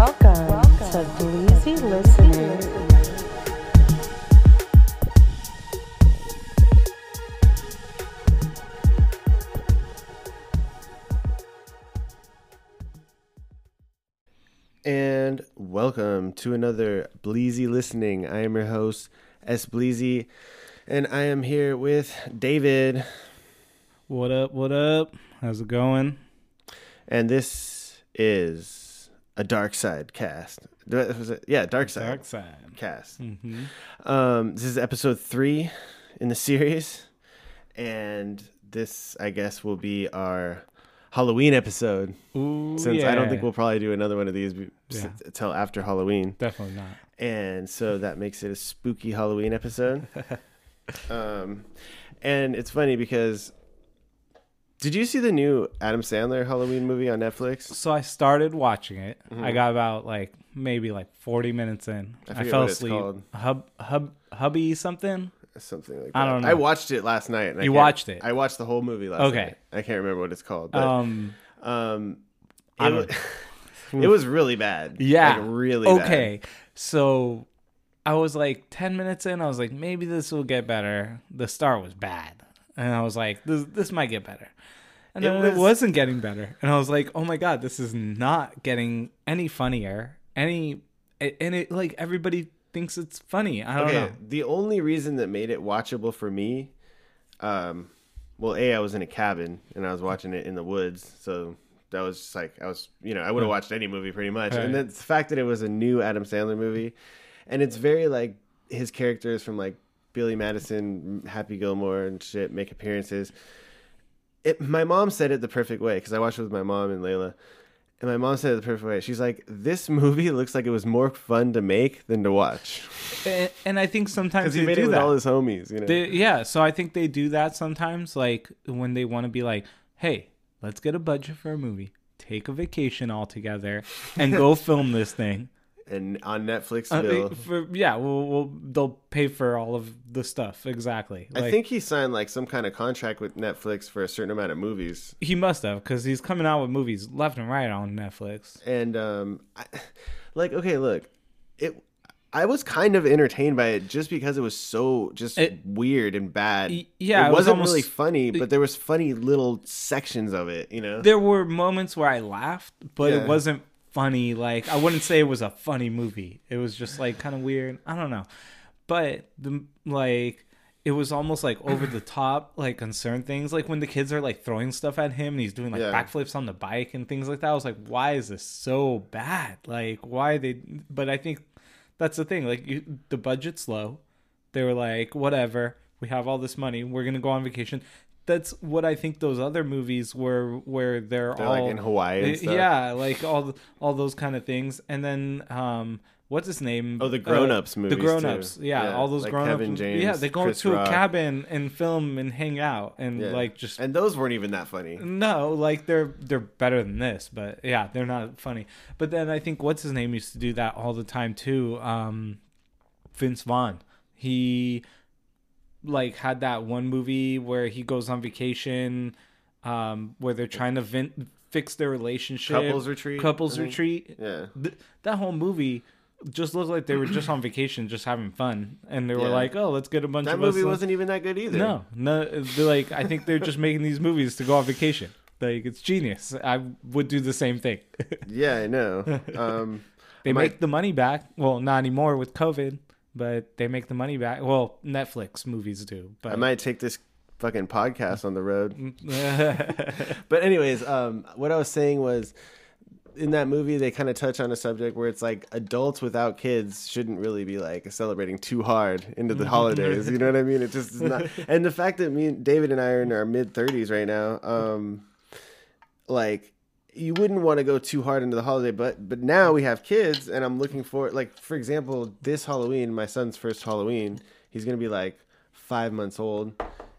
Welcome, to Bleezy Listening. And welcome to another Bleezy Listening. I am your host, S. Bleezy, and I am here with David. What up? What up? How's it going? And this is a Dark Side cast. Was it? Yeah, Dark Side Dark side. cast. hmm Um, this is episode three in the series, and this, I guess, will be our Halloween episode. Ooh, Since I don't think we'll probably do another one of these Yeah. until after Halloween. definitely not. and so that makes it a spooky Halloween episode. um, and it's funny because did you see the new Adam Sandler Halloween movie on Netflix? So I started watching it. Mm-hmm. I got about like maybe like forty minutes in. I I, fell asleep. called. Hub hub hubby something. Something like that. I don't know. I watched it last night. You watched it? I watched the whole movie last Okay. night. I can't remember what it's called, but Um. um, it, don't- it was really bad. Yeah. like, really. bad. Okay. So I was like ten minutes in. I was like, maybe this will get better. The start was bad, and I was like, this this might get better. And It then was- it wasn't getting better, and I was like, oh my god, this is not getting any funnier. Any and it like everybody thinks it's funny. I don't Okay, know. the only reason that made it watchable for me, um, well, a I was in a cabin and I was watching it in the woods, so that was just like I was, you know, I would have watched any movie pretty much. And Right. then the fact that it was a new Adam Sandler movie, and it's very like his characters from like Billy Madison, Happy Gilmore, and shit make appearances. It, my mom said it the perfect way because I watched it with my mom and Layla. And my mom said it the perfect way. She's like, "This movie looks like it was more fun to make than to watch." And, and I think sometimes Because he made do it with that. all his homies, you know. They, yeah, so I think they do that sometimes, like when they want to be like, "Hey, let's get a budget for a movie, take a vacation all together, and go film this thing." And on Netflix Uh, for, yeah, we'll, we'll they'll pay for all of the stuff exactly. I think he signed like some kind of contract with Netflix for a certain amount of movies. he must have because he's coming out with movies left and right on Netflix. And um I, like okay, look. It I was kind of entertained by it just because it was so just It- weird and bad. Yeah, it it was wasn't almost- really funny, but there was funny little sections of it, you know. There were moments where I laughed, but Yeah. it wasn't funny. Like I wouldn't say it was a funny movie. It was just like kind of weird. I don't know, but the like it was almost like over the top, like on certain things. Like when the kids are like throwing stuff at him and he's doing like Yeah. backflips on the bike and things like that. I was like, why is this so bad? Like why they? But I think that's the thing. Like you, the budget's low. They were like, whatever. We have all this money. We're gonna go on vacation. That's what I think those other movies were, where they're, They're all like in Hawaii and uh, stuff. Yeah, like all all those kind of things. And then um what's his name? Oh, the Grown Ups The movies, The Grown Ups. Yeah, Yeah, all those like grown Kevin ups. James, yeah, they go Chris to Rock. a cabin and film and hang out and Yeah. like just And those weren't even that funny. no, like they're they're better than this, but yeah, they're not funny. But then I think what's his name used to do that all the time too. Um, Vince Vaughn. He like had that one movie where he goes on vacation, um, where they're trying to vin- fix their relationship. Couples retreat, Couples I think. retreat. Yeah. Th- that whole movie just looked like they were just on vacation, just having fun, and they were Yeah. like, "Oh, let's get a bunch That of movie us." uh, wasn't even that good either. No, no. They're like, I think they're just making these movies to go on vacation. Like, it's genius. I would do the same thing. Yeah, I know. Um they I might- make the money back. Well, not anymore with COVID, but they make the money back. Well, Netflix movies do. But I might take this fucking podcast on the road. But anyways, um, what I was saying was, in that movie, they kind of touch on a subject where it's like adults without kids shouldn't really be like celebrating too hard into the holidays. You know what I mean? It just is not. And the fact that me, and David, and I are in our mid thirties right now, um, like you wouldn't want to go too hard into the holiday. But but now we have kids, and I'm looking for like for example, this Halloween, my son's first Halloween, he's gonna be like five months old,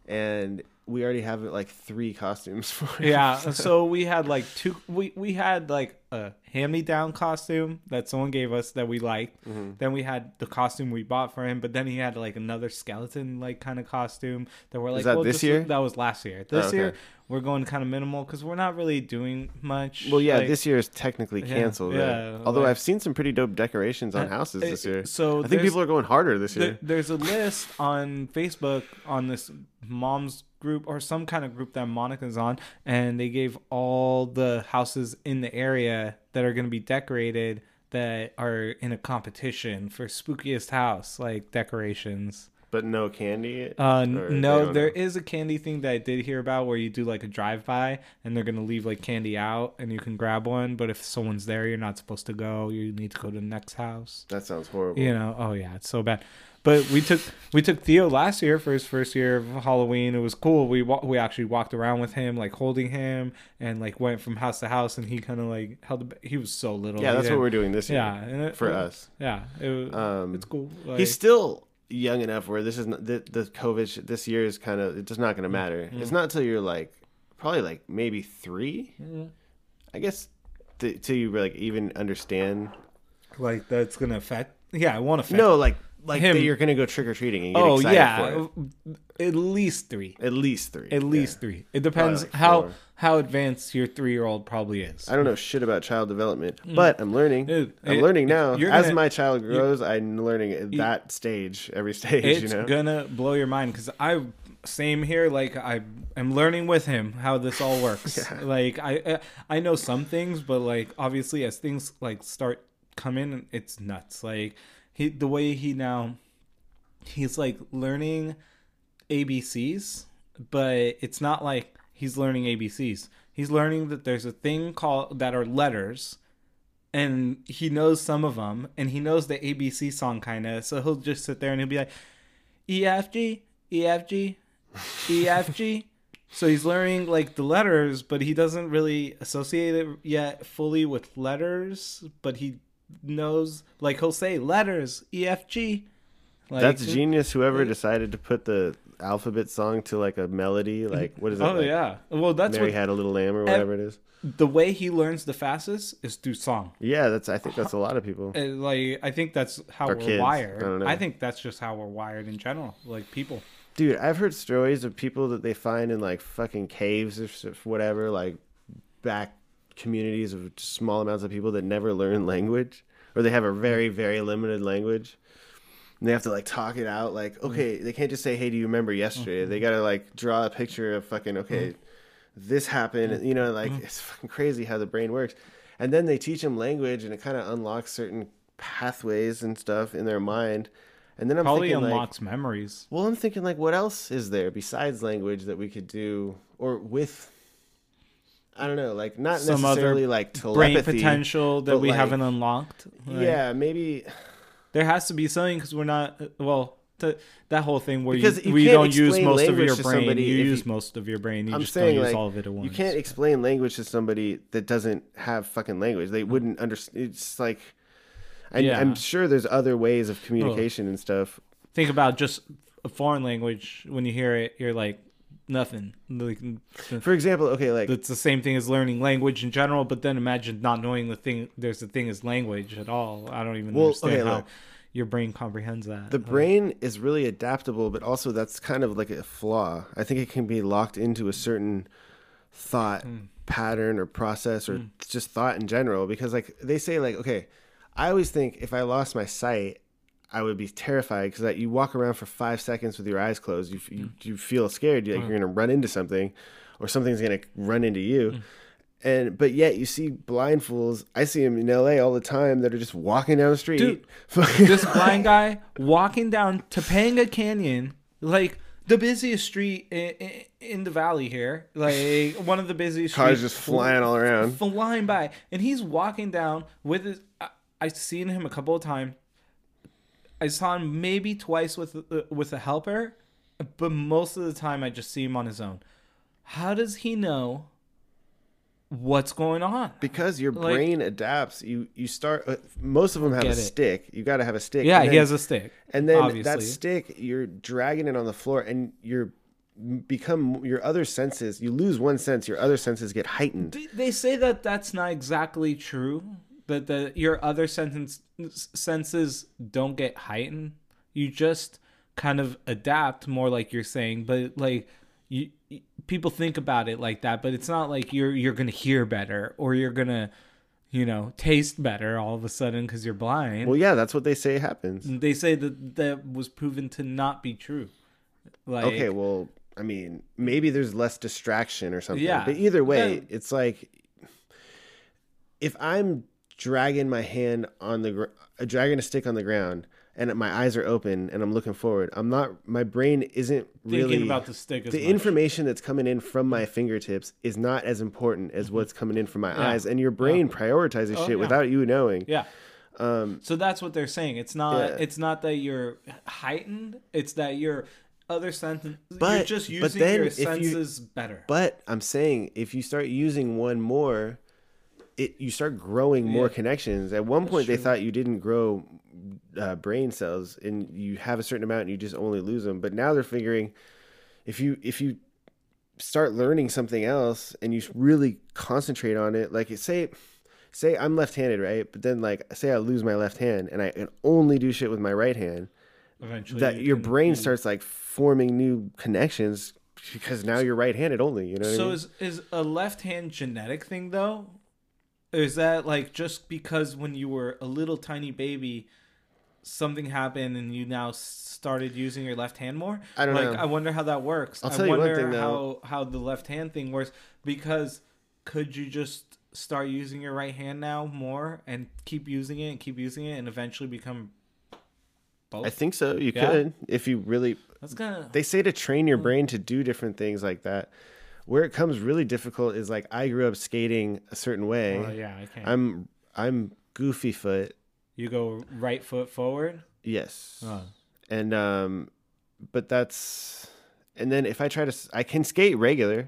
and we already have like three costumes for him. yeah so we had like two we we had like a hand-me-down costume that someone gave us that we liked Mm-hmm. then we had the costume we bought for him but then he had like another skeleton like kind of costume that we're like that well, this just- year? that was last year this Oh, okay. year we're going kind of minimal because we're not really doing much Well, yeah, like- this year is technically canceled. right? yeah, Although like- I've seen some pretty dope decorations on Uh, houses this year. so I think people are going harder this year. There, there's a list on Facebook on this mom's group or some kind of group that Monica's on, and they gave all the houses in the area that are going to be decorated that are in a competition for spookiest house like decorations. but no candy. Uh, n- Or they no, there know? is a candy thing that I did hear about where you do like a drive by and they're gonna leave like candy out and you can grab one, but if someone's there, you're not supposed to go. You need to go to the next house That sounds horrible. you know oh yeah it's so bad but we took we took theo last year for his first year of halloween it was cool we wa- we actually walked around with him like holding him and like went from house to house and he kind of like held the, he was so little Yeah, that's what we're doing this year. yeah it, for it- us. yeah it Um, it's cool like, He's still young enough where this is not, the, the COVID sh- this year is kind of it's just not going to Mm, matter. It's not until you're like probably like maybe three. I guess th- till you like even understand. like that's gonna affect yeah it won't affect No, like like Him. that you're going to go trick or treating and get oh excited yeah for it. at least three At least three. at least three it depends like how four. how advanced your three year old probably is I don't know shit about child development, but I'm learning. Mm. Dude, I'm it- learning now. you're As my child grows, I'm learning at that stage, every stage. it's you know, gonna blow your mind because I same here. Like I am learning with him how this all works. Like I I know some things, but like obviously as things like start coming, it's nuts. Like he the way he now he's like learning ABCs, but it's not like he's learning ABCs. He's learning that there's a thing called that are letters and he knows some of them and he knows the ABC song kind of so he'll just sit there and he'll be like E F G E F G E F G so he's learning like the letters but he doesn't really associate it yet fully with letters but he knows like he'll say letters E F G like, that's genius. Whoever decided to put the alphabet song to like a melody, like what is it? oh like, yeah well that's Mary what had a little lamb or whatever it is. the way he learns the fastest is through song Yeah, that's. I think that's a lot of people. Uh, like I think that's how Or we're kids. wired. I. I think that's just how we're wired in general, like people. Dude, I've heard stories of people that they find in like fucking caves or whatever, like back communities of small amounts of people that never learn language, or they have a very, mm. very limited language. And they have to like talk it out. Like, mm. okay, they can't just say, "Hey, do you remember yesterday?" They mm-hmm. gotta like draw a picture of fucking, okay, mm. this happened. You know, like it's fucking crazy how the brain works. And then they teach them language, and it kind of unlocks certain pathways and stuff in their mind. And then I'm Probably thinking, like, unlocks memories. well, I'm thinking like, what else is there besides language that we could do, or with? I don't know, like not Some necessarily like Brain potential that we like- haven't unlocked. Like, Yeah, maybe there has to be something because we're not. Well, th- that whole thing where Because you, you we can't don't use most of your brain. You use you- most of your brain. You I'm just saying don't use like all of it at once. you can't explain language to somebody that doesn't have fucking language. They mm. wouldn't understand. It's like, I, Yeah. I'm sure there's other ways of communication and stuff. think about just a foreign language. When you hear it, you're like nothing. Like, For example, okay, like it's the same thing as learning language in general. But then imagine not knowing the thing. There's a thing as language at all. I don't even Well, understand okay, how look. your brain comprehends that. the brain is really adaptable, but also that's kind of like a flaw. I think it can be locked into a certain thought Hmm. pattern or process or just thought in general. Because like they say, like okay, I always think if I lost my sight, I would be terrified because that you walk around for five seconds with your eyes closed, you you, mm. you feel scared, you like you're mm. gonna run into something, or something's gonna run into you. Mm. And but yet you see blind fools. I see them in L.A. all the time that are just walking down the street. Dude, this blind guy walking down Topanga Canyon, like the busiest street in, in the valley here, like one of the busiest Cars streets, just flying all around. flying by, and he's walking down with his. I, I've seen him a couple of times. I saw him maybe twice with uh, with a helper, but most of the time I just see him on his own. How does he know what's going on? because your Like- brain adapts you you start uh, most of them have a it. stick you got to have a stick Yeah, and he has a stick. and then obviously. that stick you're dragging it on the floor and you're become your other senses. You lose one sense, your other senses get heightened. They say that that's not exactly true. That the your other sentence senses don't get heightened. You just kind of adapt more, like you're saying. But like you, you- people think about it like that. But it's not like you're you're gonna hear better or you're gonna, you know, taste better all of a sudden because you're blind. Well, yeah, that's what they say happens. they say that that was proven to not be true. Like, Okay, well, I mean, maybe there's less distraction or something. Yeah. But either way, Yeah. it's like if I'm dragging my hand on the gr- uh, dragging a stick on the ground and my eyes are open and I'm looking forward, I'm not my brain isn't really thinking about the stick as the much. information that's coming in from my fingertips is not as important as what's coming in from my Yeah. eyes and your brain prioritizes Oh, shit yeah. without you knowing. Yeah. so that's what they're saying. It's not. Um, Yeah. It's not that you're heightened. It's that your other senses. you're But- just but using then your if you- senses better. But I'm saying if you start using one more, it you start growing more Yeah. connections. At one point, they thought you didn't grow uh, brain cells, and you have a certain amount, and you just only lose them. But now they're figuring if you if you start learning something else and you really concentrate on it, like say say I'm left-handed, right? But then like say I lose my left hand and I can only do shit with my right hand Eventually, that your can- brain starts like forming new connections because now you're right-handed only. You know what I So mean? is is a left hand genetic thing though? Is that like just because when you were a little tiny baby, something happened and you now started using your left hand more? I don't like, know. I wonder how that works. I'll I tell you one wonder thing, though. how how the left hand thing works because could you just start using your right hand now more and keep using it and keep using it and eventually become both? I think so. You Yeah. could if you really. That's kind of They say to train your hmm. brain to do different things like that. Where it comes really difficult is like I grew up skating a certain way. oh yeah. I can't. I'm I'm goofy foot. you go right foot forward. Yes. Oh. And um, but that's and then if I try to, I can skate regular,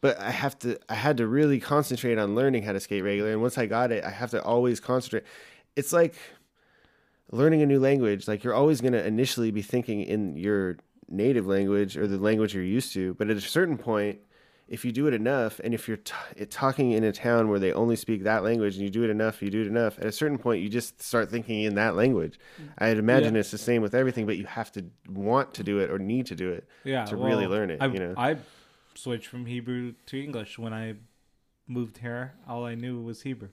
but I have to. I had to really concentrate on learning how to skate regular. And once I got it, I have to always concentrate. It's like learning a new language. Like you're always going to initially be thinking in your native language or the language you're used to, but at a certain point. If you do it enough, and if you're t- talking in a town where they only speak that language, and you do it enough, you do it enough. At a certain point, you just start thinking in that language. Mm. I'd imagine Yeah. it's the same with everything, but you have to want to do it or need to do it. yeah, to really learn it, I, you know? I switched from Hebrew to English when I moved here. All I knew was Hebrew,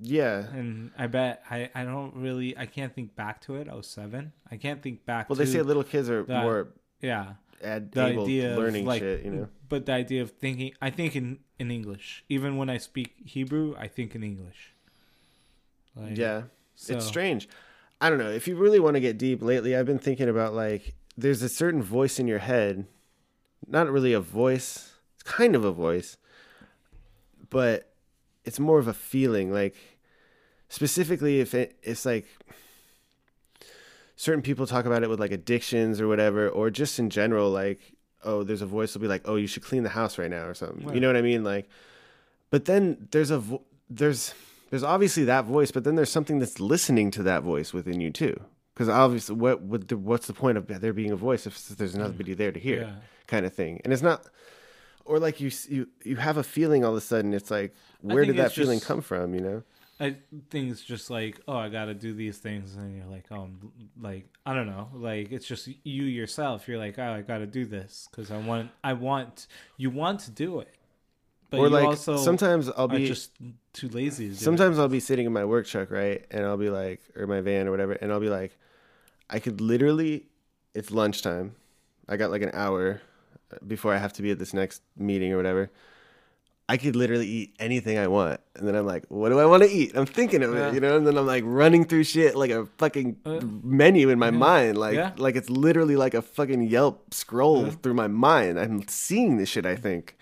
Yeah. and I bet I, I don't really I can't think back to it. I was seven. I can't think back. Well, they say little kids are that- more yeah, ad- the able idea learning like, shit, you know. But the idea of thinking. I think in in English. Even when I speak Hebrew, I think in English. Like, Yeah. so- It's strange. I don't know. If you really want to get deep lately, I've been thinking about like there's a certain voice in your head. Not really a voice. It's kind of a voice. But it's more of a feeling like specifically if it, it's like certain people talk about it with like addictions or whatever or just in general like oh there's a voice will be like oh you should clean the house right now or something. You know what i mean? Like but then there's a vo- there's there's obviously that voice but then there's something that's listening to that voice within you too. Because obviously what would the, what's the point of there being a voice if there's nobody there to hear Yeah. kind of thing. And it's not or like you you you have a feeling all of a sudden it's like where did that feeling just- come from you know I think it's just like, oh, I gotta do these things, and you're like, oh, like I don't know, like it's just you yourself. You're like, oh, I gotta do this because I want, I want, you want to do it, but or you like also sometimes i'll be just too lazy. To do it. sometimes I'll be sitting in my work truck, right? And I'll be like, or my van or whatever, and I'll be like, I could literally, it's lunchtime. I got like an hour before I have to be at this next meeting or whatever. I could literally eat anything I want. And then I'm like, what do I want to eat? I'm thinking of Yeah. it, you know? And then I'm like running through shit like a fucking Uh, menu in my mind. Like, Yeah. like it's literally like a fucking Yelp scroll through my mind. I'm seeing this shit, I think.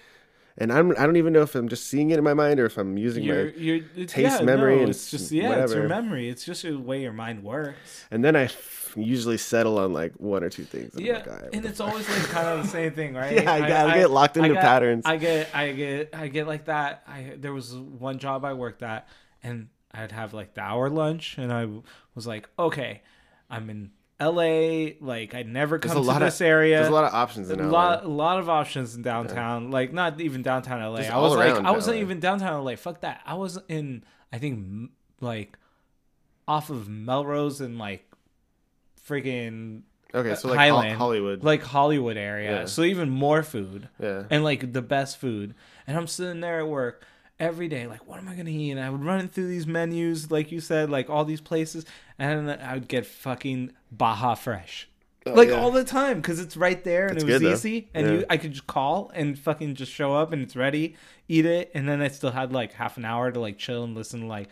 And I'm, I don't even know if I'm just seeing it in my mind or if I'm using my you're, you're, it's, taste, yeah, memory, no, and it's just yeah, it's your memory. It's just the way your mind works. And then I f- usually settle on like one or two things. And Yeah, like, "All right, and it's fuck?" always like kind of the same thing, right? Yeah, I got- I get locked into got- patterns. I get, I get, I get like that. I there was one job I worked at, and I'd have like the hour lunch, and I was like, okay, I'm in L.A. Like I never There's come a to lot this of area. There's a lot of options in a LA. lot, a lot of options in downtown. Like not even downtown LA. Just I was like, I wasn't LA. even downtown LA. Fuck that. I was in, I think, like off of Melrose and like freaking Okay, so like Highland, Hollywood. like Hollywood area. Yeah. So even more food yeah. and like the best food. And I'm sitting there at work every day, like, what am I gonna eat? And I would run through these menus, like you said, like all these places, and I would get fucking Baja Fresh. Oh, like Oh, yeah. all the time because it's right there and It's it was good, though. easy and Yeah. you I could just call and fucking just show up and it's ready, eat it, and then I still had like half an hour to like chill and listen to like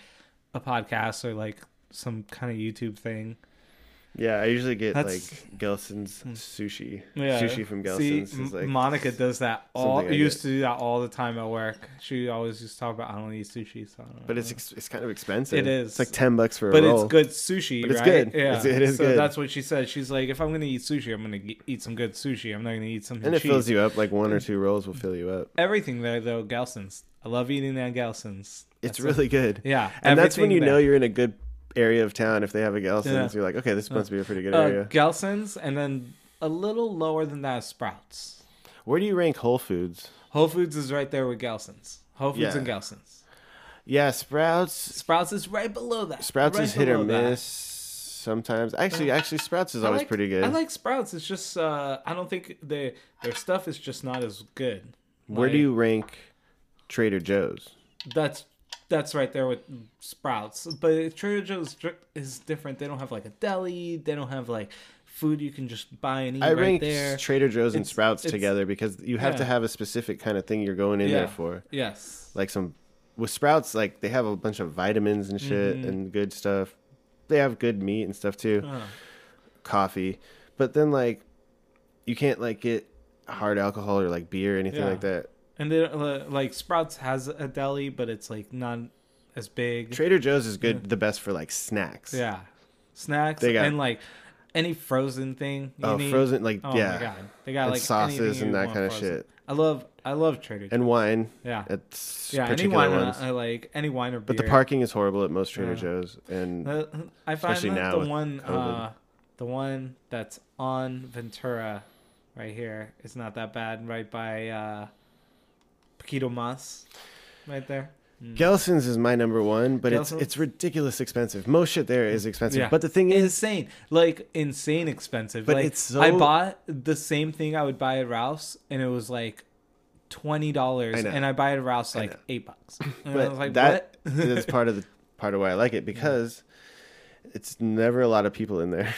a podcast or like some kind of YouTube thing. Yeah, I usually get That's- like Gelson's hmm. sushi. Yeah, Sushi from See, Gelson's is like Monica does that all. I Used get. to do that all the time at work. She always used to talk about I don't eat sushi, so I don't know. but it's ex- it's kind of expensive. It is. It's like 10 bucks for a roll. but it's good sushi, But it's right? good. Yeah, It's- it is so good. that's what she said. She's like, if I'm gonna eat sushi, I'm gonna eat some good sushi. I'm not gonna eat something And it cheap. fills you up like one or two rolls will fill you up. Everything there though, Gelson's. I love eating at Gelson's. It's That's really good. yeah, And that's when you know you're in a good area of town if they have a Gelson's. Yeah. You're like, okay, this must be a pretty good uh, area. Gelson's, and then a little lower than that, is Sprouts. Where do you rank Whole Foods? Whole Foods is right there with Gelson's. Whole Foods Yeah. and Gelson's. Yeah, Sprouts. Sprouts is right below that. Sprouts right is hit or below that. miss sometimes. Actually, actually, Sprouts is I always like- pretty good. I like Sprouts. It's just uh, I don't think they their stuff is just not as good. Where do you rank Trader Joe's? That's that's right there with Sprouts. But Trader Joe's is different. They don't have like a deli. They don't have like food you can just buy and eat I right rank there. Trader Joe's and It's- Sprouts it's- together because you have to have a specific kind of thing you're going in Yeah. there for. Yes. Like some with Sprouts, like they have a bunch of vitamins and shit Mhm. and good stuff. They have good meat and stuff too. Oh. Coffee, but then like you can't like get hard alcohol or like beer or anything Yeah. like that. And they uh, like Sprouts has a deli, but it's like not as big. Trader Joe's is good, the best for like snacks. yeah, snacks They got- and like any frozen thing. You Oh, need. frozen like Oh yeah, my god, they got and like sauces and that kind of frozen. shit, I love I love Trader Joe's. and wine. yeah, It's yeah. Any wine ones. I, I like any wine or beer. but the parking is horrible at most Trader Yeah. Joe's, and Uh, I find Especially now the one, uh, the one that's on Ventura, right here, is not that bad. Right by uh, Poquito Más, right there. Gelson's is my number one, but it's it's ridiculous expensive. Most shit there is expensive, Yeah. but the thing is, Insane, like insane expensive. But like, it's so- I bought the same thing I would buy at Rouse, and it was like twenty dollars, and I buy it at Rouse like eight bucks. And but like, that is part of the part of why I like it because it's never a lot of people in there,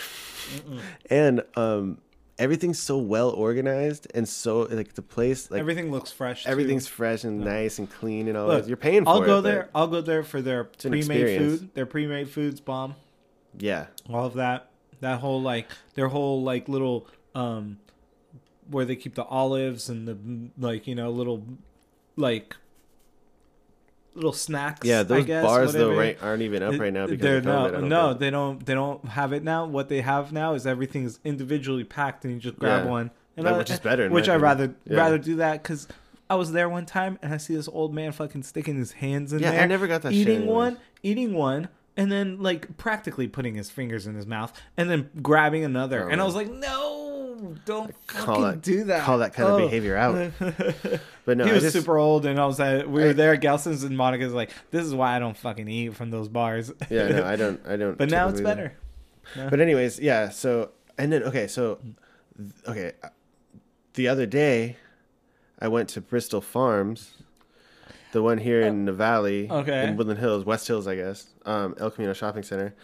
and um, everything's so well organized and so like the place like Everything looks fresh. too. everything's fresh and nice and clean and all. Look, that. You're paying for I'll it. go but there. I'll go there for their pre-made food. Their pre-made foods bomb. Yeah, all of that that whole like their whole like little um where they keep the olives and the like you know little like little snacks yeah. I Those guess, bars though right aren't even up right now because they're of no don't no think. they don't they don't have it now what they have now is everything's individually packed and you just grab Yeah. one and That- I- which is better, which i rather Yeah. rather do that because i was there one time and i see this old man fucking sticking his hands in Yeah, I there never got that eating anyways. one eating one and then like practically putting his fingers in his mouth and then grabbing another Oh. and i was like no don't Call that- do that call that kind of behavior out. But no, he was just- super old and i was at we were I- there at gelson's and monica's like this is why i don't fucking eat from those bars Yeah, no, I don't. I don't. but now it's better But anyways, yeah. So and then okay, so okay, uh, the other day, I went to Bristol Farms, the one here in the valley, okay. in Woodland Hills, West Hills, I guess, um, El Camino Shopping Center,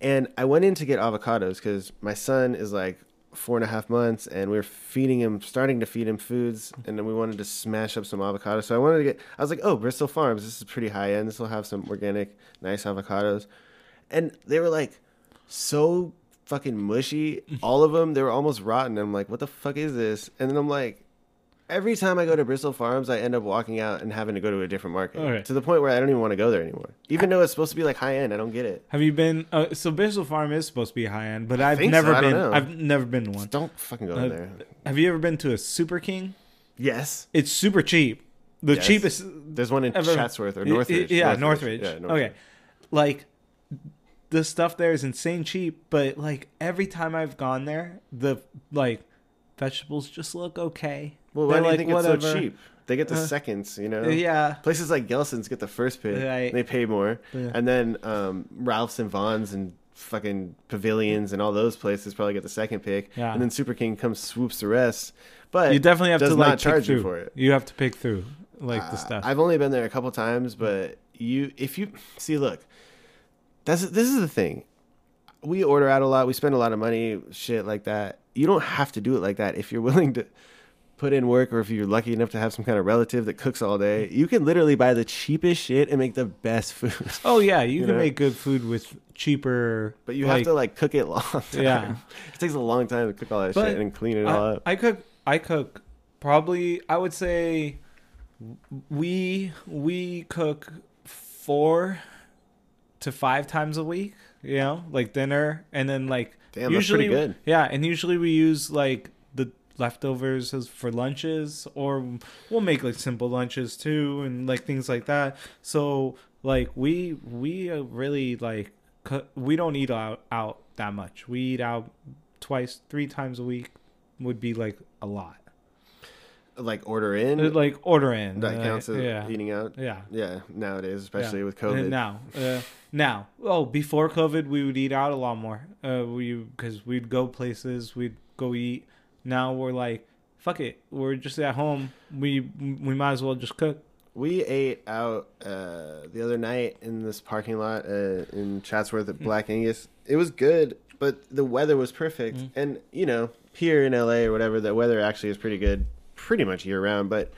and I went in to get avocados because my son is like four and a half months, and we are feeding him, starting to feed him foods, and then we wanted to smash up some avocados. So I wanted to get, I was like, oh, Bristol Farms, this is pretty high end. This will have some organic, nice avocados, and they were like so fucking mushy. All of them, they were almost rotten. I'm like, what the fuck is this? And then I'm like, every time I go to Bristol Farms, I end up walking out and having to go to a different market Okay. to the point where I don't even want to go there anymore. Even though it's supposed to be like high end, I don't get it. Have you been? Uh, so Bristol Farm is supposed to be high end, but I've never so, been. I've never been to one. Just don't fucking go Uh, there. Have you ever been to a Super King? Yes, It's super cheap. The Yes. cheapest there's one in ever. Chatsworth or Northridge. Yeah, Northridge. Northridge. Yeah, Northridge. Okay, like the stuff there is insane cheap, but like every time I've gone there, the like vegetables just look okay. Well, why They're do you like, think it's whatever. so cheap? They get the Uh, seconds, you know. Yeah. Places like Gelson's get the first pick. Right. They pay more, Yeah. and then um, Ralph's and Vons and fucking Pavilions and all those places probably get the second pick. Yeah. And then Super King comes swoops the rest. But You definitely have does to not like charge you for it. You have to pick through like the Uh, stuff. I've only been there a couple times, but you if you see look, that's this is the thing. We order out a lot. We spend a lot of money, shit like that. You don't have to do it like that if you're willing to put in work or if you're lucky enough to have some kind of relative that cooks all day. You can literally buy the cheapest shit and make the best food. oh yeah, you, You can know? make good food with cheaper. But you like, have to like cook it long time. Yeah. It takes a long time to cook all that But shit and clean it all up. I cook. I cook probably. I would say we we cook four to five times a week. You know, like dinner, and then like Damn, that's usually pretty good. yeah, and usually we use like leftovers as for lunches, or we'll make like simple lunches too, and like things like that. So like we we uh, really like we don't eat out out that much. We eat out twice, three times a week would be like a lot. Like order in. Like order in. that uh, counts as yeah. eating out. Yeah. Yeah, nowadays, especially Yeah. with COVID. Now, uh, now, oh, before COVID, we would eat out a lot more. Uh, we because we'd go places, we'd go eat. Now we're like, fuck it, we're just at home. We we might as well just cook. We ate out uh, the other night in this parking lot uh, in Chatsworth at Black Angus. It was good, but the weather was perfect. Mm. And you know, here in LA or whatever, the weather actually is pretty good, pretty much year round. But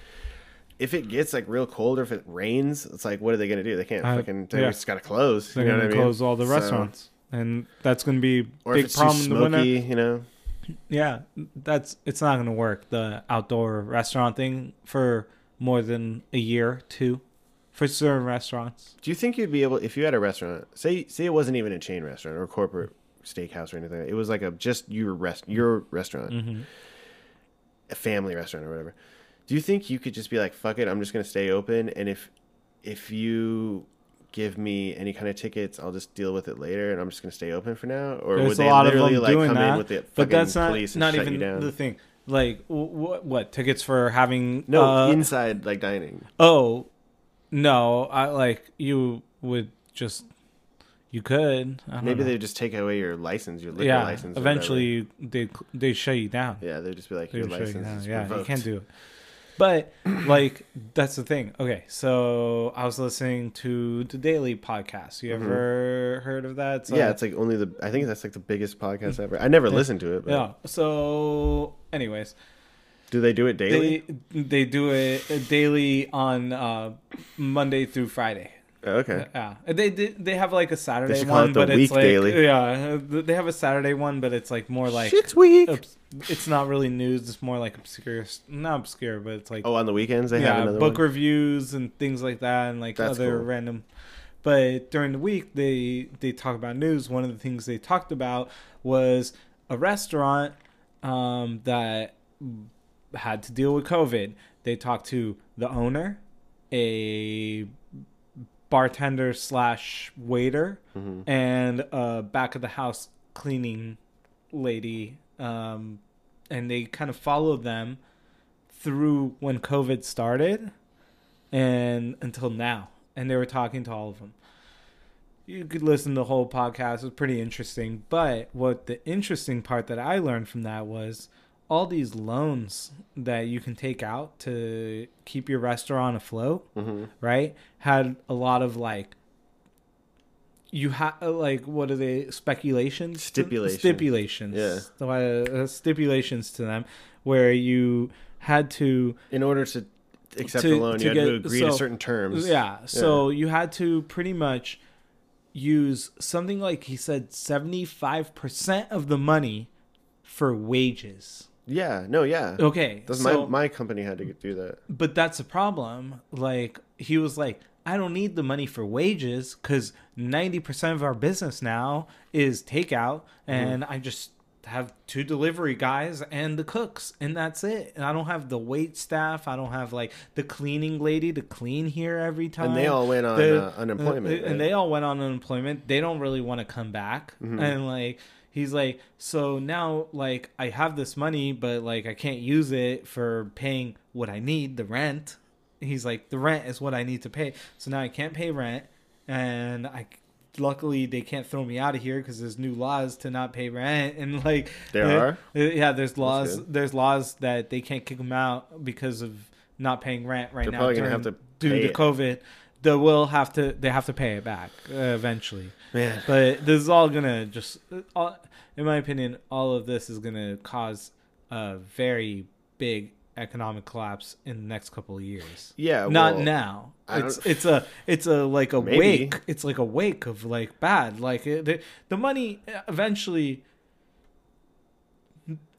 if it gets like real cold or if it rains, it's like, what are they gonna do? They can't Uh, fucking. They yeah. just gotta close. They're you know gonna what I mean? close all the So- restaurants, and that's gonna be a or big it's problem too in the winter. you know. Yeah, that's it's not gonna work. The outdoor restaurant thing for more than a year, two, for certain restaurants. Do you think you'd be able if you had a restaurant? Say say it wasn't even a chain restaurant or a corporate steakhouse or anything. It was like a just your rest your restaurant, Mm-hmm. a family restaurant or whatever. Do you think you could just be like, "Fuck it, I'm just gonna stay open," and if if you give me any kind of tickets, I'll just deal with it later, and I'm just gonna stay open for now, or There's would a they lot of literally them like doing come that, in with the but that's not police and not shut even you down? the thing. Like what? What tickets for having? no, uh, inside like dining. oh, no. I like you would just you could. Maybe know. they just take away your license, your liquor yeah. license. Eventually, they they shut you down. yeah, they'd just be like, They your you license is Yeah, revoked. you can't do it. But like that's the thing. Okay, so I was listening to the Daily podcast. You ever heard of that? It's Mm-hmm. yeah, like- it's like only the. I think that's like the biggest podcast ever. I never listened to it. But yeah. So, anyways, Do they do it daily? they they do it daily on uh, Monday through Friday. Oh, okay. Yeah, they they they have like a Saturday one, it the but it's like daily. yeah, they have a Saturday one, but it's like more like Shit's week. obs- it's not really news. It's more like obscure, not obscure, but it's like Oh, on the weekends they have another book one. reviews and things like that, and like That's other cool. random. But during the week, they they talk about news. One of the things they talked about was a restaurant um, that had to deal with COVID. They talked to the owner, a bartender slash waiter, Mhm. and a back of the house cleaning lady, um, and they kind of followed them through when COVID started and until now. And they were talking to all of them. You could listen to the whole podcast. It was pretty interesting. But what the interesting part that I learned from that was all these loans that you can take out to keep your restaurant afloat, Mhm. right? Had a lot of like you have like what are they speculations Stipulation. stipulations Yeah. So, uh, stipulations to them where you had to In order to accept To- a loan, to you had to get- agree to certain terms. yeah so you had to pretty much use something like he said 75% of the money for wages Yeah. No. Yeah. okay That's so, my my company had to do that. but that's a problem like he was like i don't need the money for wages because 90% of our business now is takeout and i just have two delivery guys and the cooks, and that's it. And I don't have the wait staff. I don't have like the cleaning lady to clean here every time. And they all went on The- uh, unemployment. and right? they all went on unemployment. They don't really want to come back. Mm-hmm. And like he's like, so now like I have this money, but like I can't use it for paying what I need, the rent. He's like, the rent is what I need to pay. So now I can't pay rent, and I luckily they can't throw me out of here because there's new laws to not pay rent and like There uh, are? uh, yeah there's laws there's laws that they can't kick them out because of not paying rent right now. They're now probably gonna during- have to due to it. covid they will have to they have to pay it back uh, eventually Man. but this is all gonna just all, in my opinion all of this is gonna cause a very big economic collapse in the next couple of years Yeah, not well, now I it's it's a it's a like a Maybe. wake it's like a wake of like bad like it, the, the money eventually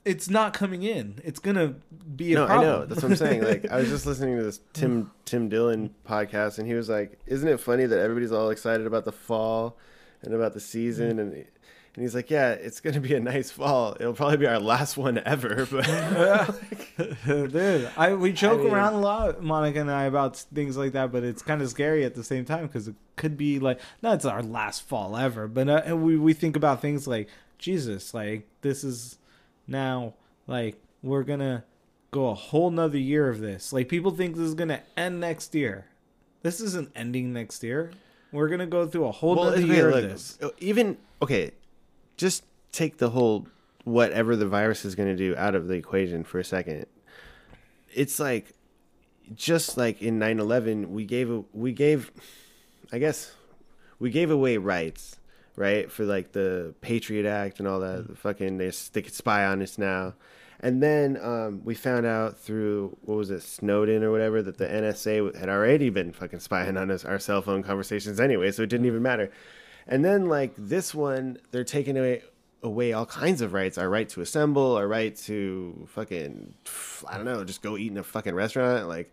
it's not coming in it's gonna be a No, I know. That's what I'm saying. Like, I was just listening to this Tim Tim Dillon podcast, and he was like, "Isn't it funny that everybody's all excited about the fall and about the season?" And and he's like, "Yeah, it's gonna be a nice fall. It'll probably be our last one ever." But Dude, I we joke I mean- around a lot, Monica and I, about things like that, but it's kind of scary at the same time because it could be like not it's our last fall ever, but uh, we we think about things like Jesus, like this is now like we're gonna go a whole nother year of this. Like people think this is gonna end next year. This isn't ending next year. We're gonna go through a whole well, okay, year look, of this. Uh, even okay, just take the whole whatever the virus is going to do out of the equation for a second. It's like just like in 9/11 we gave a, we gave I guess we gave away rights, right? For like the Patriot Act and all that. The fucking they, they could spy on us now. And then um, we found out through what was it, Snowden or whatever, that the NSA had already been fucking spying on us, our cell phone conversations anyway, so it didn't even matter. And then like this one, they're taking away away all kinds of rights: our right to assemble, our right to fucking, I don't know, just go eat in a fucking restaurant, like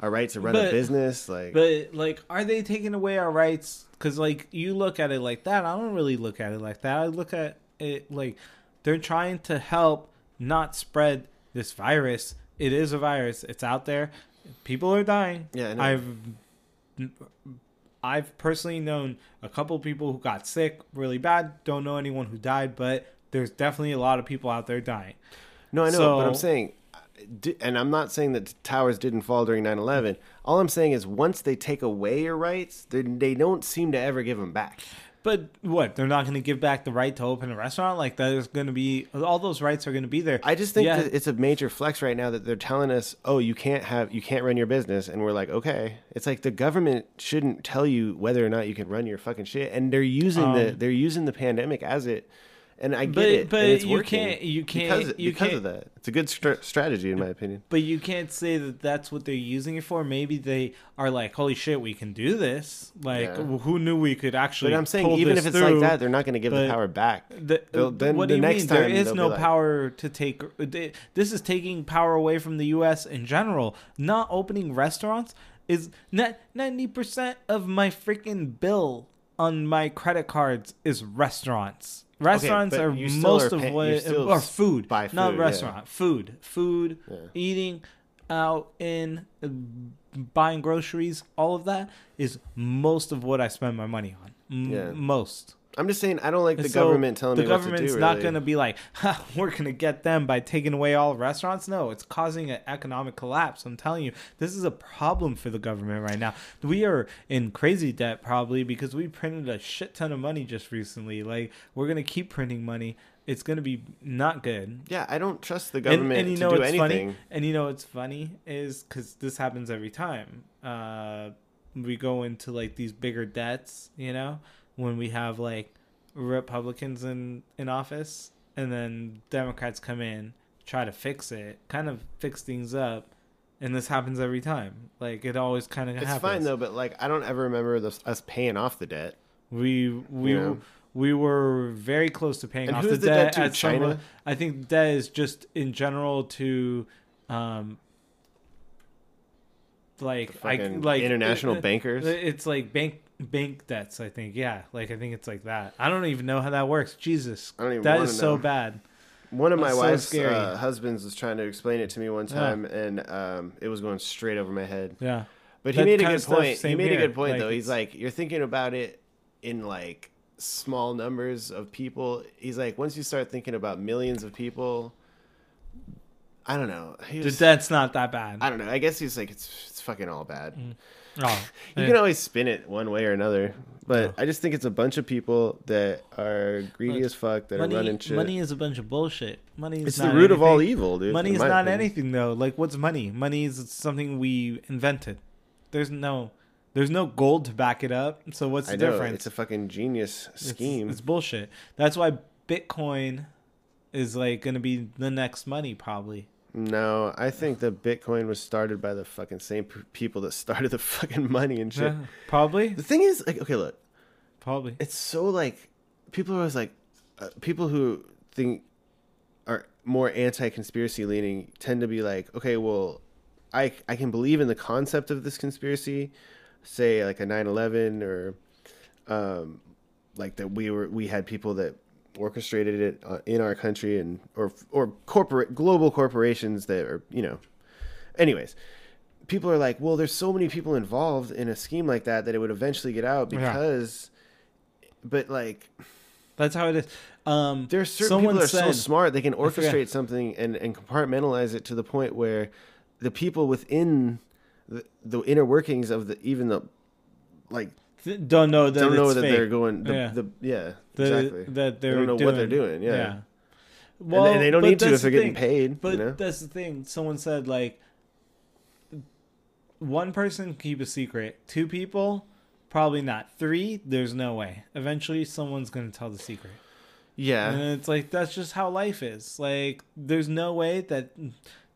our right to run But- a business, like. But like, are they taking away our rights? Because like, you look at it like that. I don't really look at it like that. I look at it like they're trying to help not spread this virus. It is a virus. It's out there. People are dying. Yeah, I know. I've I've personally known a couple people who got sick really bad. Don't know anyone who died, but there's definitely a lot of people out there dying. No, I know, but I'm saying, and I'm not saying that towers didn't fall during 9/11. All I'm saying is once they take away your rights, they, they don't seem to ever give them back. But what? They're not going to give back the right to open a restaurant? Like there's going to be all those rights are going to be there. I just think Yeah. that it's a major flex right now that they're telling us, "Oh, you can't have you can't run your business," and we're like, "Okay." It's like the government shouldn't tell you whether or not you can run your fucking shit, and they're using the Um, they're using the pandemic as it. And I get But- it, but it's you working can't- you can't- because, you because can't- of that. It's a good str- strategy in my opinion. But you can't say that that's what they're using it for. Maybe they are like, "Holy shit, we can do this!" Like, Yeah. who knew we could actually? But I'm saying even if it's through? like that, they're not going to give the power back. The, then what the do you next mean? There time is they'll no like- power to take. This is taking power away from the U.S. in general. Not opening restaurants is ninety percent of my freaking bill on my credit cards is restaurants. Restaurants but are most are of pay- what you still or food, buy not food, yeah. restaurant. Food, food, Yeah. eating out in, uh, buying groceries. All of that is most of what I spend my money on. M- Yeah. Most. I'm just saying I don't like the so government telling the me what to government's do. not really. going to be like, ha, we're going to get them by taking away all restaurants. No, it's causing an economic collapse. I'm telling you, this is a problem for the government right now. We are in crazy debt probably because we printed a shit ton of money just recently. Like we're going to keep printing money. It's going to be not good. Yeah, I don't trust the And, government and you to know do what's anything. funny? And you know what's funny is because this happens every time. Uh, we go into like these bigger debts, you know, when we have like Republicans in in office, and then Democrats come in, try to fix it, kind of fix things up, and this happens every time. Like it always kind of It's happens. fine though, but like I don't ever remember this, us paying off the debt. We we Yeah. we were very close to paying And off the the debt. debt to? at some- China? I think debt is just in general to, um, like I like international uh, bankers. It's like bank bank debts. I think yeah, like I think it's like that. I don't even know how that works. Jesus, I don't even that wanna so know. bad. One of my That's so wife's scary. uh, husbands was trying to explain it to me one time, and um, it was going straight over my head. Yeah. But he That made a good point. He made a good point Like, though. He's like, you're thinking about it in like small numbers of people. He's like, once you start thinking about millions of people, I don't know. Was, That's not that bad. I don't know. I guess he's like, it's it's fucking all bad. Oh, You can always spin it one way or another, but I just think it's a bunch of people that are greedy as fuck that money, are running shit. money is a bunch of bullshit. Money is it's not the root of all anything. evil, dude. Money is not opinion. anything though. Like what's money? Money is something we invented. There's no there's no gold to back it up. So what's the know difference? it's a fucking genius It's- scheme. It's, bullshit. That's why Bitcoin is like going to be the next money probably. No, I think that Bitcoin was started by the fucking same people that started the fucking money and shit. Yeah, probably. The thing is, like, okay, look, Probably. it's so like people are always like, uh, people who think are more anti-conspiracy leaning tend to be like, okay, well, I I can believe in the concept of this conspiracy, say like a 9/11 or, um, like that we were we had people that orchestrated it uh, in our country and or or corporate global corporations that are you know anyways people are like well there's so many people involved in a scheme like that that it would eventually get out Yeah. because but like That's how it is. Um there's certain people that are so smart they can orchestrate something and, and compartmentalize it to the point where the people within the, the inner workings of the even the like th- don't know that don't know that fake. they're going the, Yeah. the yeah The- exactly that they're don't know doing, what they're doing, yeah. Well, and they, they don't need to if they're the getting paid But you know that's the thing. Someone said like one person keep a secret. Two people, probably not. Three, there's no way. Eventually someone's gonna tell the secret. yeah And it's like that's just how life is. Like there's no way that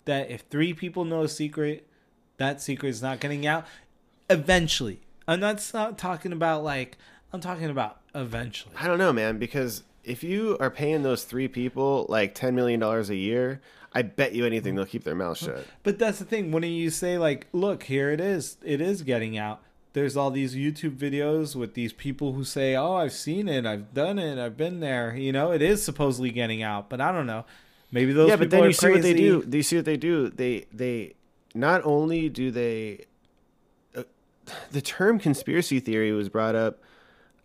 that if three people know a secret, that secret is not getting out. Eventually. I'm not, not talking about like I'm talking about eventually. I don't know, man, because if you are paying those three people like ten million dollars a year, I bet you anything they'll keep their mouth shut. But that's the thing. When you say like, look, here it is. It is getting out. There's all these YouTube videos with these people who say, "Oh, I've seen it. I've done it. I've been there." You know, it is supposedly getting out, but I don't know. Maybe those yeah, people but then are you see what they do. Do you see what they do? They they not only do they the term conspiracy theory was brought up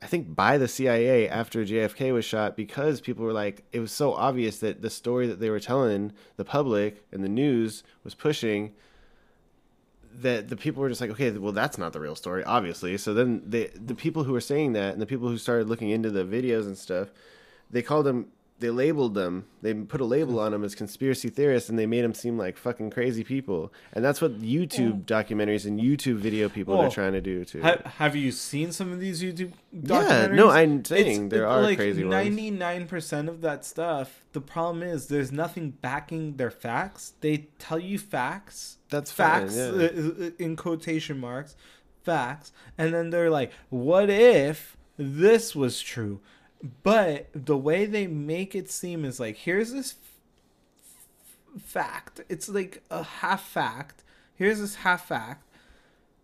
I think by the CIA after JFK was shot because people were like it was so obvious that the story that they were telling the public and the news was pushing that the people were just like okay well that's not the real story obviously. So then they the people who were saying that and the people who started looking into the videos and stuff they called them they labeled them they put a label on them as conspiracy theorists and they made them seem like fucking crazy people and that's what youtube documentaries and youtube video people are trying to do too Ha- have you seen some of these YouTube yeah no i'm saying It's- there are like crazy ones Ninety-nine percent of that stuff. The problem is there's nothing backing their facts. They tell you facts. That's fine, facts yeah. uh, uh, in quotation marks, facts, and then they're like, "What if this was true?" But the way they make it seem is like, here's this f- fact. It's like a half fact. Here's this half fact.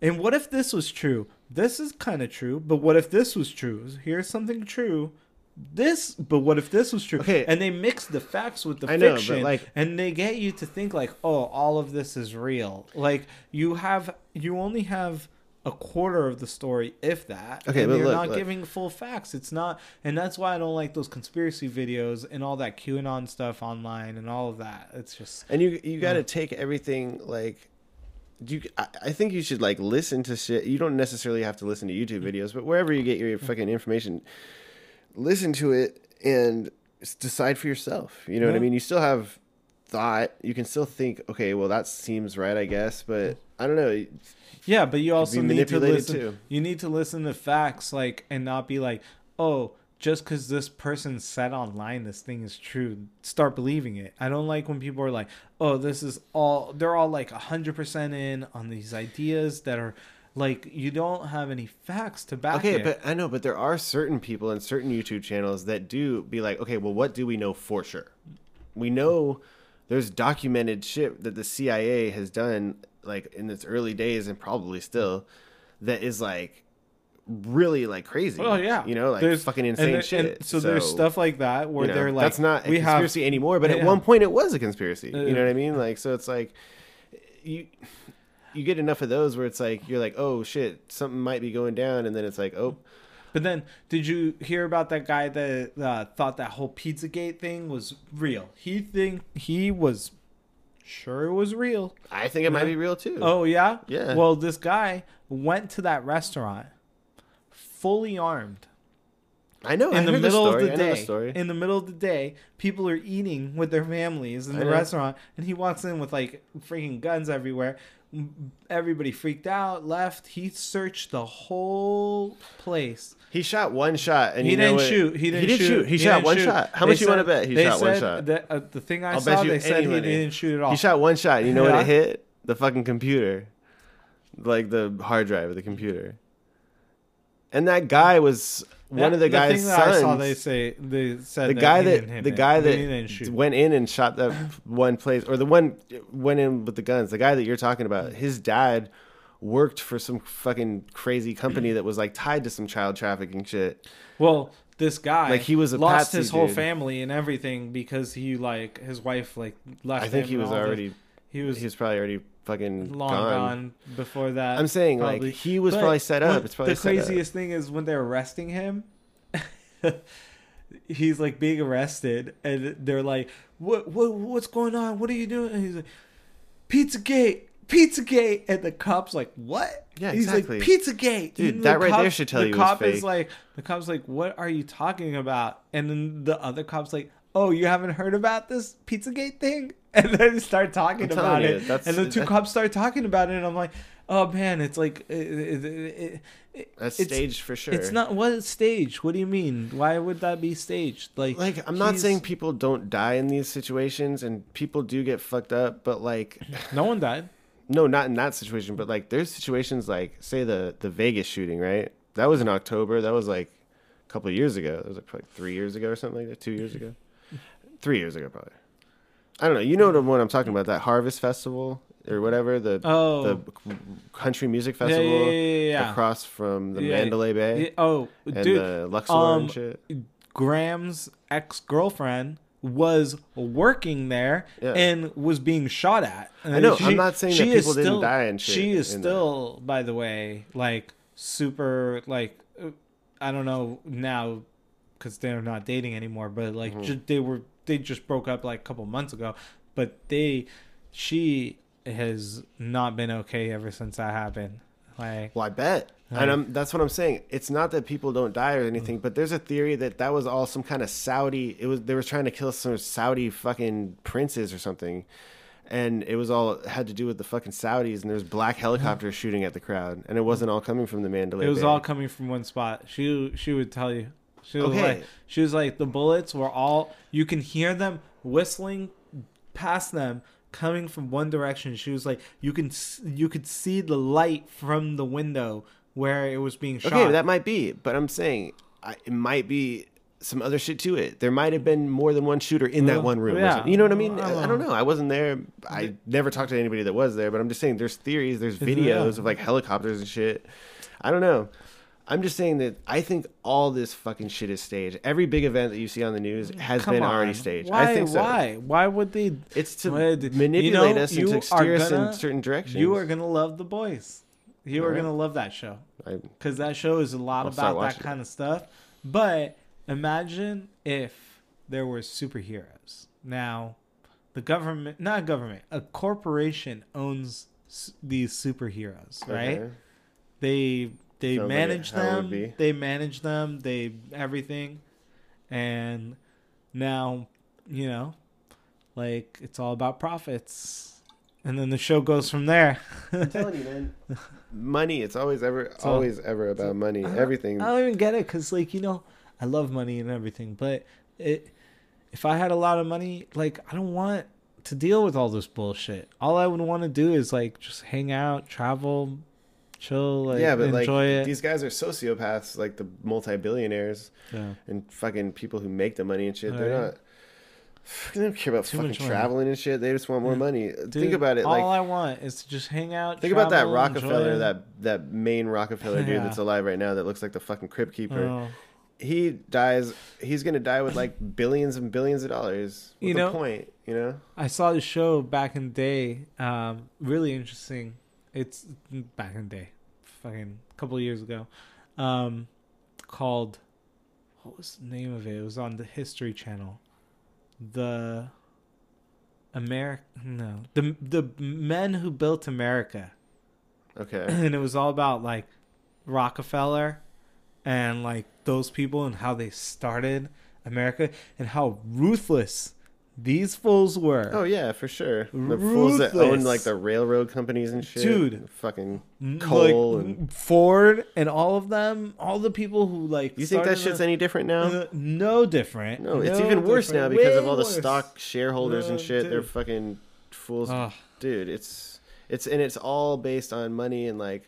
And what if this was true? This is kind of true, but what if this was true? Here's something true. This, but what if this was true? Okay. And they mix the facts with the I know, fiction, like- and they get you to think like, oh, all of this is real. Like you have, you only have a quarter of the story, if that. Okay, and but you're look, not look. giving full facts. It's not, and that's why I don't like those conspiracy videos and all that QAnon stuff online and all of that. It's just and you you got to take everything like you I, I think you should like listen to shit you don't necessarily have to listen to youtube videos but wherever you get your fucking information listen to it and decide for yourself you know what i mean you still have thought you can still think okay well that seems right i guess but i don't know Yeah, but you also need to listen. too. You need to listen to facts, like, and not be like, oh, just because this person said online this thing is true, start believing it. I don't like when people are like, oh, this is all. They're all like hundred percent in on these ideas that are like you don't have any facts to back okay it. but i know but there are certain people and certain youtube channels that do be like okay well what do we know for sure we know there's documented shit that the cia has done like in its early days and probably still that is like really like crazy. Oh yeah, you know, like There's- fucking insane there- shit. and so, there's stuff like that where you know, they're like, that's not a we have conspiracy anymore, but at one point it was a conspiracy. Uh, you know what I mean? Like, so it's like you you get enough of those where it's like you're like, oh shit, something might be going down, and then it's like, oh, But then, did you hear about that guy that uh, thought that whole PizzaGate thing was real? He think he was sure it was real. I think it might be real too. Oh yeah, Yeah. Well, this guy went to that restaurant fully armed I know. I in the heard middle story. of the I day. story. In the middle of the day, people are eating with their families in I the know. restaurant, and he walks in with like freaking guns everywhere. Everybody freaked out, left. He searched the whole place. He shot one shot, and he you didn't shoot. He didn't did shoot. He, shot one shoot. shot. How They much you want to bet? He shot one shot. that, uh, the thing I I'll saw, they said any he money. didn't shoot at all. He shot one shot. You know what it hit? The fucking computer, like the hard drive of the computer. And that guy was one of the, guy's thing that sons. I saw, they say they said the that guy that the guy that went in and shot that one place, or the one went in with the guns. The guy that you're talking about, his dad worked for some fucking crazy company that was like tied to some child trafficking shit. Well, this guy Like, he was lost patsy his whole dude. family and everything because he like his wife like left. I think he was all this. already he was he was probably already fucking long gone. gone. before that. I'm saying probably. like he was But probably set up. It's probably the craziest thing is when they're arresting him. he's like being arrested, and they're like, "What? What? What's going on? What are you doing?" And he's like, "Pizzagate." Pizzagate, and the cop's like, "What?" Yeah, he's exactly. like, "Pizzagate." Dude, And that the right there should tell the you The cop is like, the cop's like, "What are you talking about?" And then the other cop's like, "Oh, you haven't heard about this Pizzagate thing?" And then start talking I'm about telling you, it, and the two cops start talking about it, and I'm like, "Oh man, it's like." It, it, it, it, That's it's- staged for sure. It's not what is staged. What do you mean? Why would that be staged? Like, like I'm not saying people don't die in these situations and people do get fucked up, but like no one died. no, not in that situation, but like there's situations like say the the Vegas shooting, right? That was in October. That was like a couple of years ago. That was like probably three years ago or something like that. Two years ago, three years ago probably. I don't know. You know the one I'm talking about? That Harvest Festival or whatever the Oh. the country music festival yeah, yeah, yeah. across from the. Mandalay Bay oh, and dude, the Luxor um, and shit. Graham's ex girlfriend was working there and was being shot at. I know, She- I'm not saying that people didn't die and shit She is that. still, by the way, like super, like uh, I don't know now because they're not dating anymore, but like Mm-hmm. ju- they were they just broke up like a couple months ago. But they, she has not been okay ever since that happened. Like Well, I bet. And I'm, that's what I'm saying. It's not that people don't die or anything, mm. but there's a theory that that was all some kind of Saudi. It was they were trying to kill some Saudi fucking princes or something, and it was all had to do with the fucking Saudis. And there's black helicopters shooting at the crowd, and it wasn't all coming from the Mandalay. It was Bay. all coming from one spot. She she would tell you. She was Okay. like she was like the bullets were all you can hear them whistling past them coming from one direction. She was like you can you could see the light from the window where it was being shot. Okay, that might be, but I'm saying I, it might be some other shit to it. There might have been more than one shooter in that one room. yeah. You know what I mean? I I, don't know. I wasn't there. I never talked to anybody that was there, but I'm just saying there's theories, there's Yeah. videos of like helicopters and shit. I don't know. I'm just saying that I think all this fucking shit is staged. Every big event that you see on the news has Come been on. already staged. Why? I think so. Why? Why would they? It's to did- manipulate you know, us and to steer us in certain directions. You are gonna love the boys. You are Alright. gonna love that show. Because that show is a lot I'll about that watching it. kind of stuff. But imagine if there were superheroes. Now, the government, not government, a corporation owns these superheroes, right? okay. They they Sounds like manage it- how it would them. be. They manage them. They everything, and now you know, like it's all about profits, and then the show goes from there. I'm telling you, man. Money. It's always ever, all- always ever about money. I don't- Everything. I don't even get it because, like, you know, I love money and everything, but it, if I had a lot of money, like, I don't want to deal with all this bullshit. All I would want to do is like just hang out, travel, chill, like, yeah, but like enjoy it. these guys are sociopaths, like the multi-billionaires yeah. and fucking people who make the money and shit. They're Right. not They don't care about Too fucking much money. traveling and shit. They just want more money. Dude, think about it. All I want is to just hang out. think about that Rockefeller, that that main Rockefeller dude that's alive right now that looks like the fucking crypt keeper. Oh. He dies. He's gonna die with like billions and billions of dollars. What's You the know- point? You know. I saw the show back in the day. Um, really interesting. It's back in the day, fucking a couple of years ago. Um, called what was the name of it? It was on the History Channel. The America, no, the the men who built America, Okay. and it was all about like Rockefeller and like those people and how they started America and how ruthless these fools were. Oh yeah, for sure. The fools that own like the railroad companies and shit. Dude. fucking coal like, and. Ford and all of them, all the people who like. You think that shit's the- any different now? uh, no different. No, it's No even worse now because of all the worse. stock shareholders and No, shit. They're fucking fools, dude. It's it's and it's all based on money and like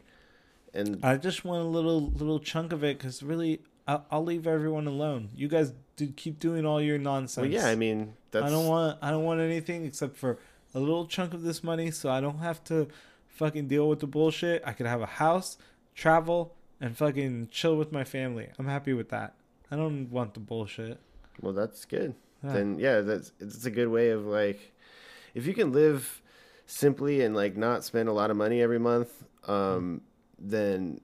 and I just want a little little chunk of it because really, I'll, I'll leave everyone alone. You guys did keep doing all your nonsense. well, yeah. I mean, that's I don't want I don't want anything except for a little chunk of this money, so I don't have to fucking deal with the bullshit. I could have a house, travel, and fucking chill with my family. I'm happy with that. I don't want the bullshit. well, that's good. Yeah. Then yeah, that's it's a good way of like if you can live simply and like not spend a lot of money every month, um, then.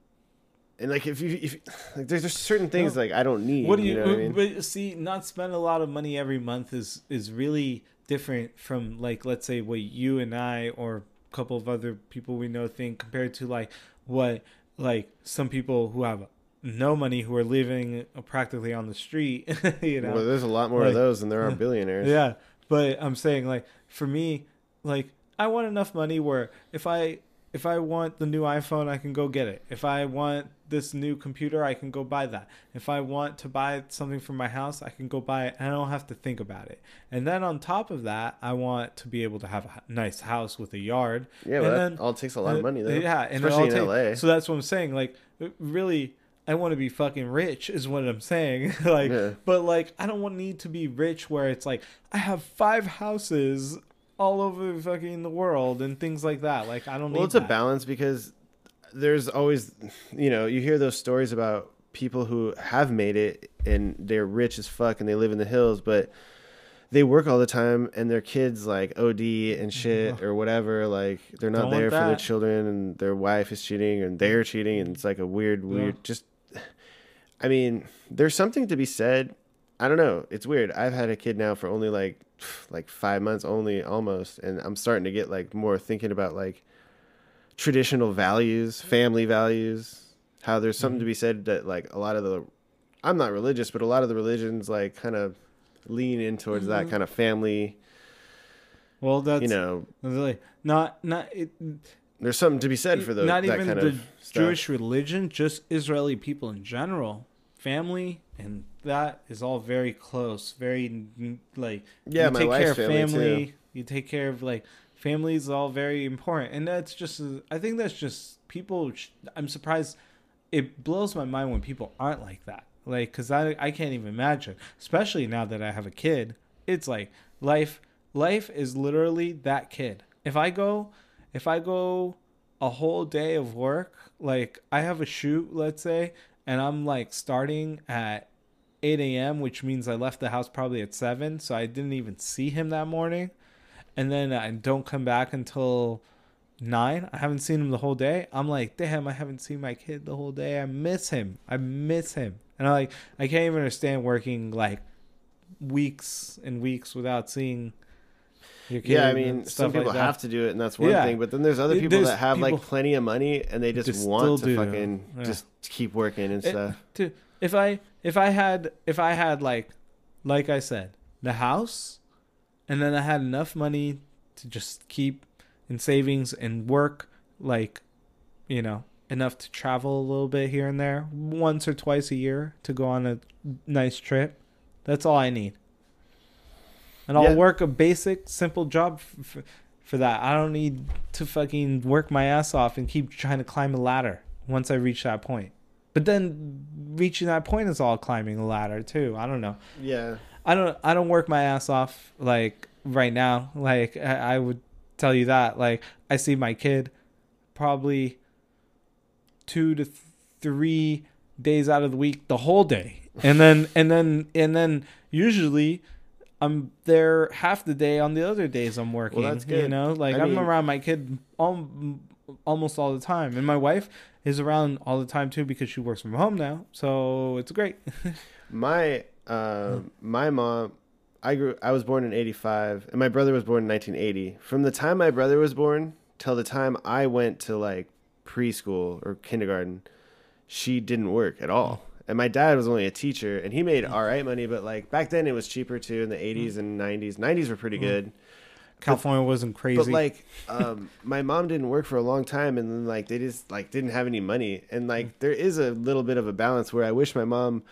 And like if you if like there's just certain things No. like I don't need. What do you? know what I mean? But see, not spend a lot of money every month is is really different from like let's say what you and I or a couple of other people we know think compared to like what like some people who have no money who are living uh, practically on the street. you know. well, there's a lot more like- of those than there are billionaires. Yeah, but I'm saying like for me, like I want enough money where if I if I want the new iPhone, I can go get it. If I want this new computer, I can go buy that. If I want to buy something for my house, I can go buy it and I don't have to think about it. And then on top of that, I want to be able to have a nice house with a yard. Yeah, but And that all takes a lot of Uh, money though. Yeah, and especially all in take- LA. So that's what I'm saying. Like, really, I want to be fucking rich, is what I'm saying. like, Yeah. but like, I don't want need to be rich where it's like I have five houses all over fucking the world and things like that. Like, I don't well, need it's a that. balance because there's always, you know, you hear those stories about people who have made it and they're rich as fuck and they live in the hills, but they work all the time and their kids like OD and mm-hmm. shit or whatever. Like they're not Don't there for their children and their wife is cheating and they're cheating and it's like a weird, weird. Just, I mean, there's something to be said. I don't know. It's weird. I've had a kid now for only like like five months only almost, and I'm starting to get like more thinking about like traditional values, family values. How there's something to mm-hmm. be said that like a lot of the, I'm not religious, but a lot of the religions like kind of lean in towards that mm-hmm. kind of family. Well, that's You know, like not not it, there's something to be said for the not that even the. Jewish religion, just Israeli people in general, family, and that is all very close. Very like Yeah, you my take wife's care of family, family. too. You take care of like family is all very important, and that's just I think that's just people. I'm surprised. It blows my mind when people aren't like that. Like, cause I I can't even imagine, especially now that I have a kid. It's like life. Life is literally that kid. If I go, if I go a whole day of work, like I have a shoot, let's say, and I'm like starting at 8 a.m., which means I left the house probably at 7, so I didn't even see him that morning. And then I don't come back until 9. I haven't seen him the whole day. I'm like, damn, I haven't seen my kid the whole day. I miss him. I miss him. And I like, I can't even understand working like weeks and weeks without seeing your kid. Yeah, I mean, some people like have to do it, and that's one Yeah. thing. But then there's other people There's that have like plenty of money, and they just, Just want to fucking Yeah. just keep working and It- stuff. if I if I had if I had like like I said the house, and then I had enough money to just keep in savings and work like you know enough to travel a little bit here and there once or twice a year to go on a nice trip. That's all I need. And I'll Yeah. work a basic simple job f- f- for that. I don't need to fucking work my ass off and keep trying to climb a ladder once I reach that point. But then reaching that point is all climbing a ladder too. I don't know. Yeah, I don't I don't work my ass off like right now. Like I, I would tell you that. Like I see my kid probably two to th- three days out of the week, the whole day, and then and then and then usually. I'm there half the day on the other days I'm working. that's good. You know, like I I'm mean- around my kid al- almost all the time, and my wife is around all the time too because she works from home now. So it's great. My uh, my mom, I grew. I was born in '85, and my brother was born in 1980. From the time my brother was born till the time I went to like preschool or kindergarten, she didn't work at all. And my dad was only a teacher, and he made all right money. But like back then, it was cheaper too. In the '80s and '90s, '90s were pretty good. California wasn't crazy. But like, um, my mom didn't work for a long time, and then like they just like didn't have any money, and like there is a little bit of a balance where I wish my mom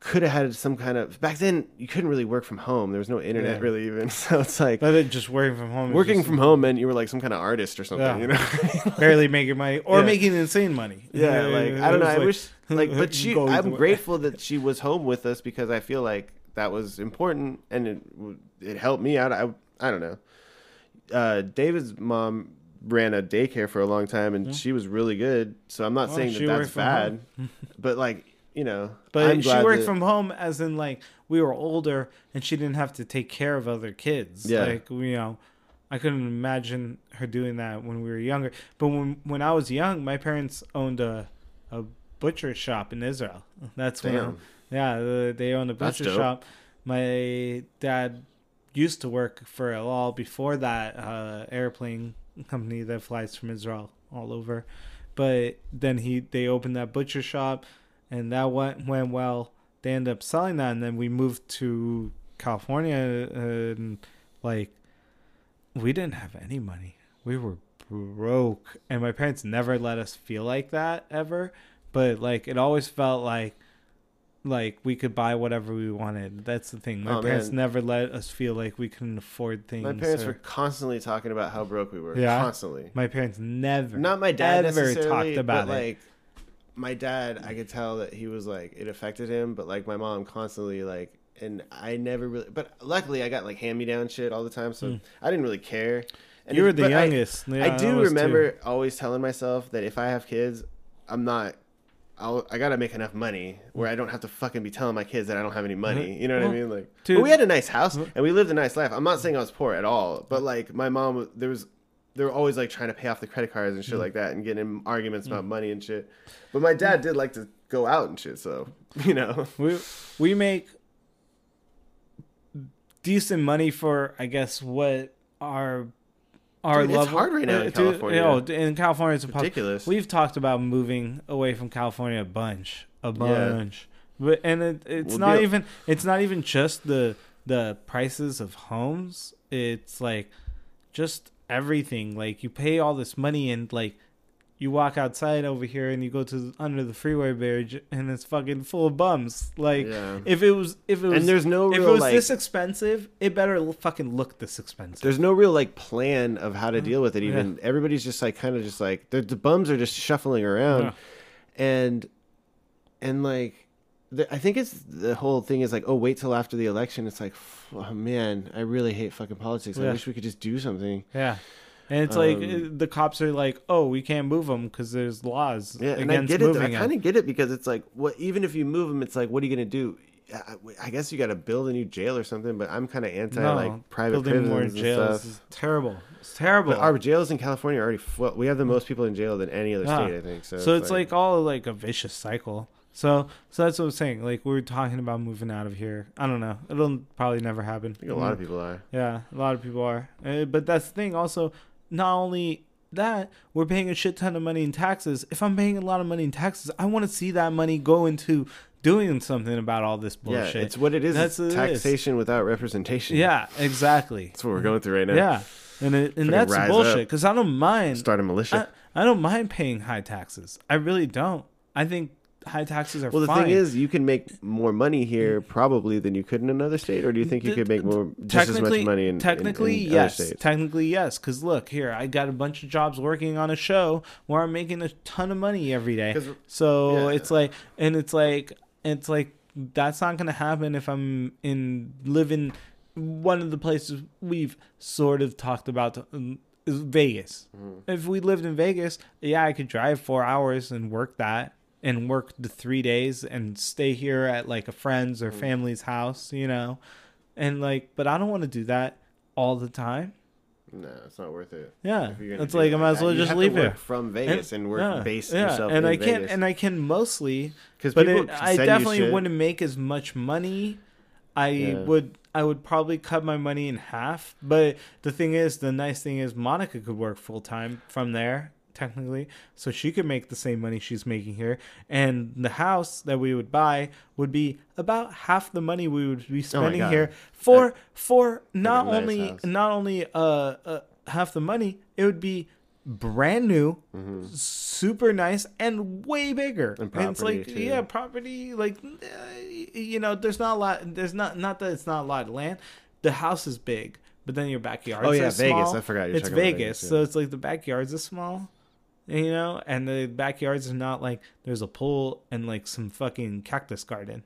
could have had some kind of. Back then, you couldn't really work from home. There was no internet Yeah. really even, so it's like but it just working from home. working just from home meant you were like some kind of artist or something. Yeah. You know? barely making money or Yeah. making insane money. yeah, like I don't know. I wish like, but she. I'm grateful that she was home with us because I feel like that was important and it it helped me out. I I don't know. Uh, David's mom ran a daycare for a long time and she was really good. So I'm not Well, saying that that's bad, but like you know, But I'm she worked that- from home as in like we were older and she didn't have to take care of other kids. Yeah. Like you know, I couldn't imagine her doing that when we were younger. But when when I was young, my parents owned a a butcher shop in Israel. That's when yeah, they owned a butcher shop. My dad used to work for El Al before that uh, airplane company that flies from Israel all over. But then he they opened that butcher shop, and that went went well. They ended up selling that, and then we moved to California, and like we didn't have any money. We were broke, and my parents never let us feel like that ever. But like it always felt like like we could buy whatever we wanted. That's the thing. My Oh, parents man. never let us feel like we couldn't afford things. My parents or- were constantly talking about how broke we were. Yeah? Constantly. my parents never Not my dad ever talked about but it. like my dad, I could tell that he was like it affected him, but like my mom constantly like and I never really but luckily I got like hand me down shit all the time, so hmm. I didn't really care. And Hmm. you were the but I- youngest. Yeah, I do too. remember always telling myself that if I have kids, I'm not. I'll, I gotta make enough money where hmm. I don't have to fucking be telling my kids that I don't have any money. Uh-huh. You know what Well, I mean? Like, dude- but we had a nice house uh-huh. and we lived a nice life. I'm not saying I was poor at all, but uh-huh. like my mom, there was, they were always like trying to pay off the credit cards and Mm. shit like that and getting in arguments about money and shit. But my dad did like to go out and shit, so you know. we we make decent money for I guess what our our Dude, it's level. hard right now in uh, dude, California. you know, in California, it's impossible. Ridiculous. We've talked about moving away from California a bunch, a bunch, but and it, it's We'll not even it's not even just the the prices of homes. It's like just everything. Like you pay all this money and like you walk outside over here and you go to under the freeway bridge and it's fucking full of bums. Like Yeah. if it was if it was And there's no if real it was like this expensive, it better fucking look this expensive. there's no real like plan of how to mm. deal with it. Even everybody's just like kind of just like the, the bums are just shuffling around, Yeah. and and like the, I think it's the whole thing is like oh wait till after the election. It's like oh, man, I really hate fucking politics. I Yeah. wish we could just do something. Yeah. And it's like Um, uh, the cops are like, "Oh, we can't move them because there's laws Yeah, and I against get it. I kind of get it because it's like what even if you move them, it's like what are you gonna do? I- I guess you got to build a new jail or something. But I'm kind of anti No, like private building more prisons and jails is terrible. It's terrible. But our jails in California are already full. We have the most people in jail than any other Yeah. state, I think. So, so it's like, all like a vicious cycle. So so that's what I'm saying. Like we are talking about moving out of here. I don't know. It'll probably never happen. I think a lot of people are. Yeah, a lot of people are. Uh, but that's the thing. Also, not only that, we're paying a shit ton of money in taxes. If I'm paying a lot of money in taxes, I want to see that money go into doing something about all this bullshit. Yeah, it's what it is. That's it's what it is. taxation without representation. Yeah, exactly. that's what we're going through right now. Yeah, and it, and that's bullshit. Because I don't mind. start a militia. I, I don't mind paying high taxes. I really don't. I think high taxes are fine. well, the fine. thing is, you can make more money here probably than you could in another state, or do you think you could make more just as much money in in- technically in, yes other states? technically yes because look here i got a bunch of jobs working on a show where i'm making a ton of money every day. so yeah. it's like and it's like it's like that's not gonna happen if I'm in living one of the places we've sort of talked about um, is Vegas. If we lived in Vegas, yeah, I could drive four hours and work that and work the three days and stay here at like a friend's or mm. family's house, you know, and like, but I don't want to do that all the time. No, it's not worth it. Yeah, If you're gonna it's like I might as well just leave here from Vegas and, work yeah, base yeah. yourself and in I can and I can mostly, Because but it, I definitely wouldn't make as much money. I Yeah. would I would probably cut my money in half. But the thing is, the nice thing is Monica could work full time from there technically, so she could make the same money she's making here, and the house that we would buy would be about half the money we would be spending Oh here for for not nice only house. not only uh, uh half the money, it would be brand new, super nice, and way bigger. Mm-hmm. And And it's like, property, too. yeah, property. Like, uh, you know, there's not a lot. There's not not that it's not a lot of land. The house is big, but then your backyard. Is. Oh, yeah, Vegas. small. I forgot you're It's Vegas, Vegas, yeah. so it's like the backyards are small. You know, and the backyards are not like there's a pool and like some fucking cactus garden.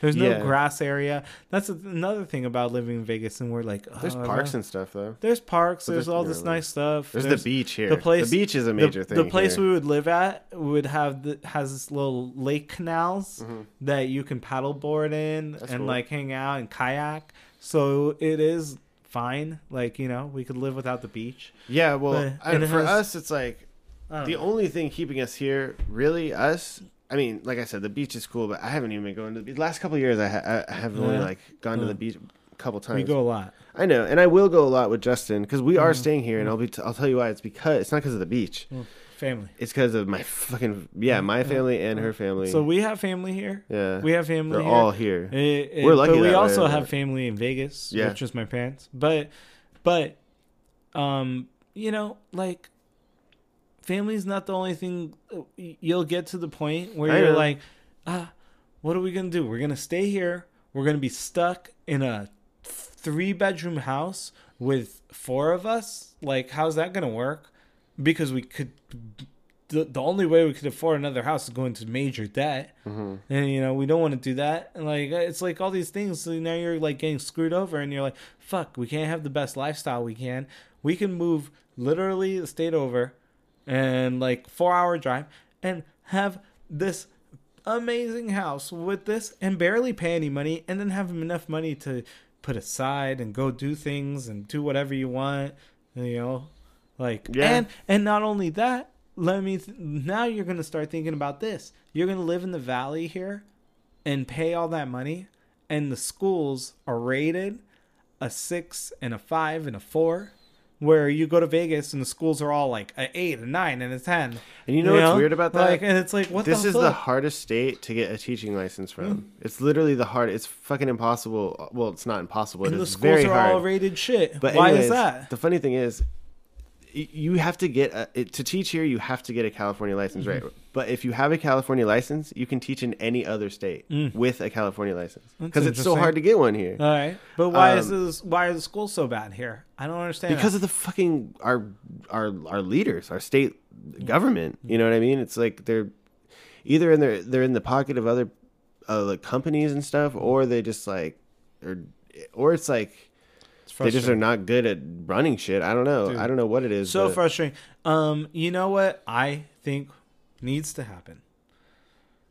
There's no Yeah. grass area. That's another thing about living in Vegas, and we're like, There's oh, I parks and stuff though. there's parks. There's there's- all this like- nice stuff. There's, There's the beach here. the place- the beach is a major the, thing. The place here. we would live at would have the has this little lake canals that you can paddleboard in Mm-hmm. That's and cool. like hang out and kayak. So it is fine. Like you know, we could live without the beach. Yeah, well, But- I- for has- us, it's like the know. only thing keeping us here, really, us. I mean, like I said, the beach is cool, but I haven't even been going to the beach. Last couple of years, I, ha- I have only Yeah. like gone to the beach a couple times. we go a lot. I know, and I will go a lot with Justin because we Mm-hmm. are staying here, and I'll be. T- I'll tell you why. It's because it's not because of the beach. Family. It's because of my fucking yeah, my family and her family. So we have family here. yeah, We have family. they're here. all here. Eh, eh, We're lucky But we way, also but- have family in Vegas, Yeah. which is my parents. But, but, um, you know, like, family's not the only thing. uh, You'll get to the point where I you're know. like, ah, what are we gonna do? We're gonna stay here. We're gonna be stuck in a three bedroom house with four of us. Like, how's that gonna work? Because we could. The, the only way we could afford another house is going to major debt Mm-hmm. and you know we don't want to do that and like it's like all these things so now you're like getting screwed over and you're like fuck we can't have the best lifestyle we can we can move literally the state over and like four hour drive and have this amazing house with this and barely pay any money and then have enough money to put aside and go do things and do whatever you want you know? Like Yeah. and and not only that let me th- now you're gonna start thinking about this. You're gonna live in the valley here and pay all that money and the schools are rated a six and a five and a four where you go to vegas and the schools are all like a eight a nine and a ten And you know what's weird about that? like and it's like what this the is fuck? the hardest state to get a teaching license from. Mm. It's literally the hard. It's fucking impossible. Well, it's not impossible. and It the schools are hard. all rated shit But why anyways, is that The funny thing is, you have to get a, it, to teach here. You have to get a California license, Mm-hmm. right? But if you have a California license, you can teach in any other state with a California license Mm. Because it's so hard to get one here. all right but why is Um, this why are the schools so bad here i don't understand because that. of the fucking our our our leaders, our state government. You know what I mean? It's like they're either in their they're in the pocket of other uh, like companies and stuff, or they just like or or it's like they just are not good at running shit. I don't know. Dude. I don't know what it is. so but- frustrating um you know what i think needs to happen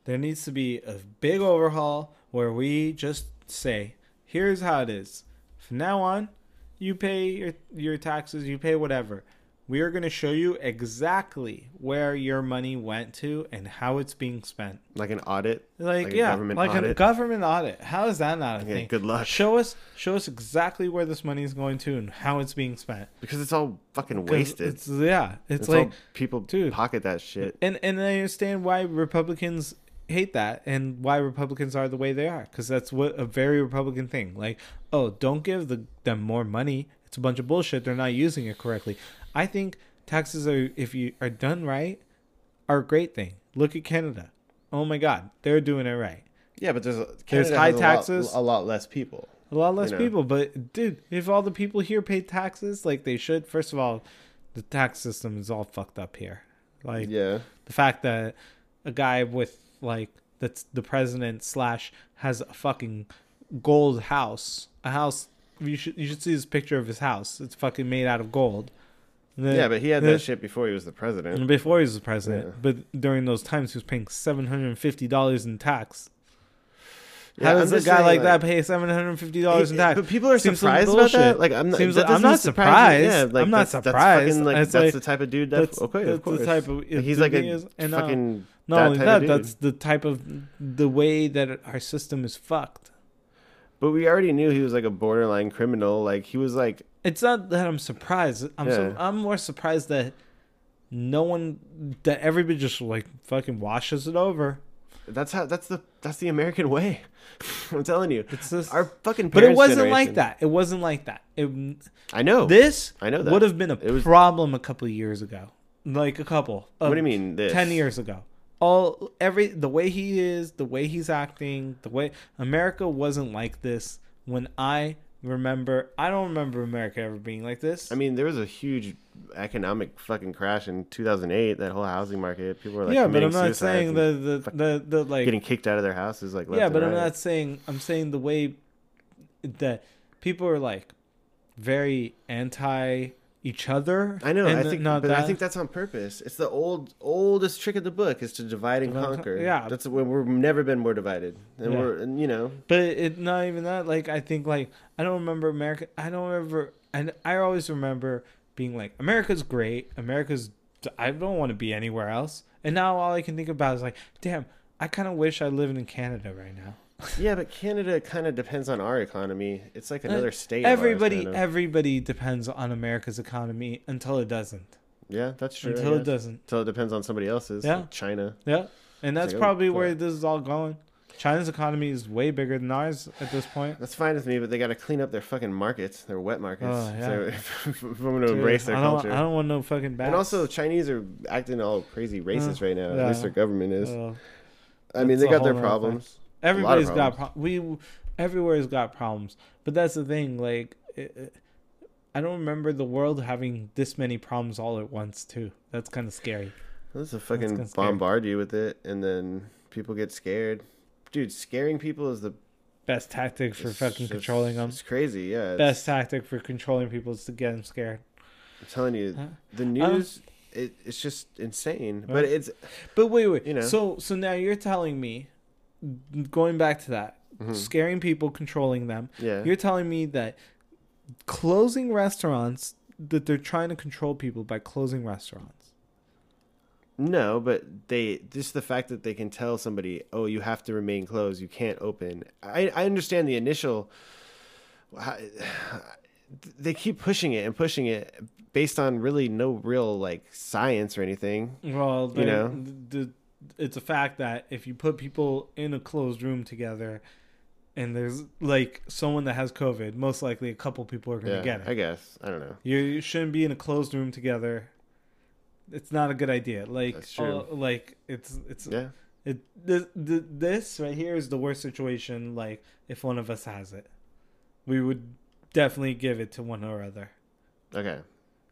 there needs to be a big overhaul where we just say here's how it is from now on you pay your your taxes you pay whatever we are going to show you exactly where your money went to and how it's being spent like an audit. like, Like a yeah government like a audit? government audit how is that not a Yeah, thing good luck. show us show us exactly where this money is going to and how it's being spent because it's all fucking wasted. it's yeah it's, It's like people dude. pocket that shit. and and I understand why Republicans hate that and why Republicans are the way they are because that's what a very Republican thing. Like, oh, don't give the, them more money. It's a bunch of bullshit. They're not using it correctly. I think taxes are, if you are done right, are a great thing. Look at Canada. Oh my God, they're doing it right. Yeah, but there's There's Canada high has a lot- taxes. a lot less people. A lot less You know. people, but dude, if all the people here pay taxes like they should, first of all, the tax system is all fucked up here. Like, Yeah, the fact that a guy with like that's the president slash has a fucking gold house, a house. You should you should see this picture of his house. It's fucking made out of gold. Yeah, but he had then- that shit before he was the president. before he was the president. Yeah. But during those times, he was paying seven hundred and fifty dollars in tax. How does a guy saying, like, that pay seven hundred and fifty dollars in tax? But people are Seems surprised about that. Like I'm not. Seems- that I'm not surprised. Yeah, like, I'm not that's, That's, surprised. fucking, like, that's like- the type of dude that. That's, okay, that's of course. the type of. Like, he's like a is- and, uh, fucking. Not that only that, that's the type of the way that our system is fucked. But we already knew he was like a borderline criminal. Like he was like. It's not that I'm surprised. I'm Yeah. I'm more surprised that no one that everybody just like fucking washes it over. That's how. That's the. That's the American way. I'm telling you. It's just Our fucking. But it wasn't like that. It wasn't like that. It I know. this I know that. would have been a was- problem a couple of years ago. Like a couple. What do you mean this? 10 years ago all every the way he is the way he's acting the way america wasn't like this when i remember i don't remember america ever being like this I mean, there was a huge economic fucking crash in 2008. That whole housing market. People were like. yeah but i'm not saying the the, the the like getting kicked out of their houses. Like. yeah but i'm not saying i'm saying the way that people are like very anti each other I know. and I think, not but that. I think that's on purpose. It's the old, oldest trick of the book is to divide and Divide conquer. con- yeah. that's when we've never been more divided, and Yeah. we're, and, you know, But it not even that. Like I think like I don't remember America. I don't remember. And I always remember being like America's great. America's. I don't want to be anywhere else. And now all I can think about is like, damn. I kind of wish I lived in Canada right now. Yeah. But Canada kind of depends on our economy. It's like another state. of ours, Uh, Everybody, kind of. everybody depends on America's economy until it doesn't. yeah, that's true. Until it doesn't. Until it depends on somebody else's. Yeah. like China. Yeah, and that's like, oh, probably where this is all going. China's economy is way bigger than ours at this point. That's fine with me, but they got to clean up their fucking markets, their wet markets. Oh, yeah. So if, I'm going to Dude, embrace their I don't, culture. I don't want no fucking bad. and also, Chinese are acting all crazy racist right now. At least their government is. Uh, I mean, they got their problems. Everybody's got problems. pro- we everywhere's got problems, but that's the thing. Like, it, it- I don't remember the world having this many problems all at once. Too. That's kind of scary. Let's just kinda fucking scary. bombard you with it, and then people get scared. Dude, scaring people is the Best tactic for fucking just- controlling them. It's crazy, yeah. it's- Best tactic for controlling people is to get them scared. I'm telling you, Huh? the don't- news, it, it's just insane. Huh? But it's But wait, wait. You know. So so now you're telling me, going back to that, Mhm. scaring people, controlling them. yeah. You're telling me that closing restaurants that they're trying to control people by closing restaurants. No, but they just the fact that they can tell somebody, "Oh, you have to remain closed. You can't open." I I understand the initial. They keep pushing it and pushing it based on really no real like science or anything. Well, You know? the, it's a fact that if you put people in a closed room together, and there's like someone that has COVID, most likely a couple people are gonna Yeah, get it. I guess I don't know. You, you shouldn't be in a closed room together. It's not a good idea. Like, That's true. uh, like it's it's Yeah, it this, this right here is the worst situation. Like, if one of us has it, we would definitely give it to one or other. okay.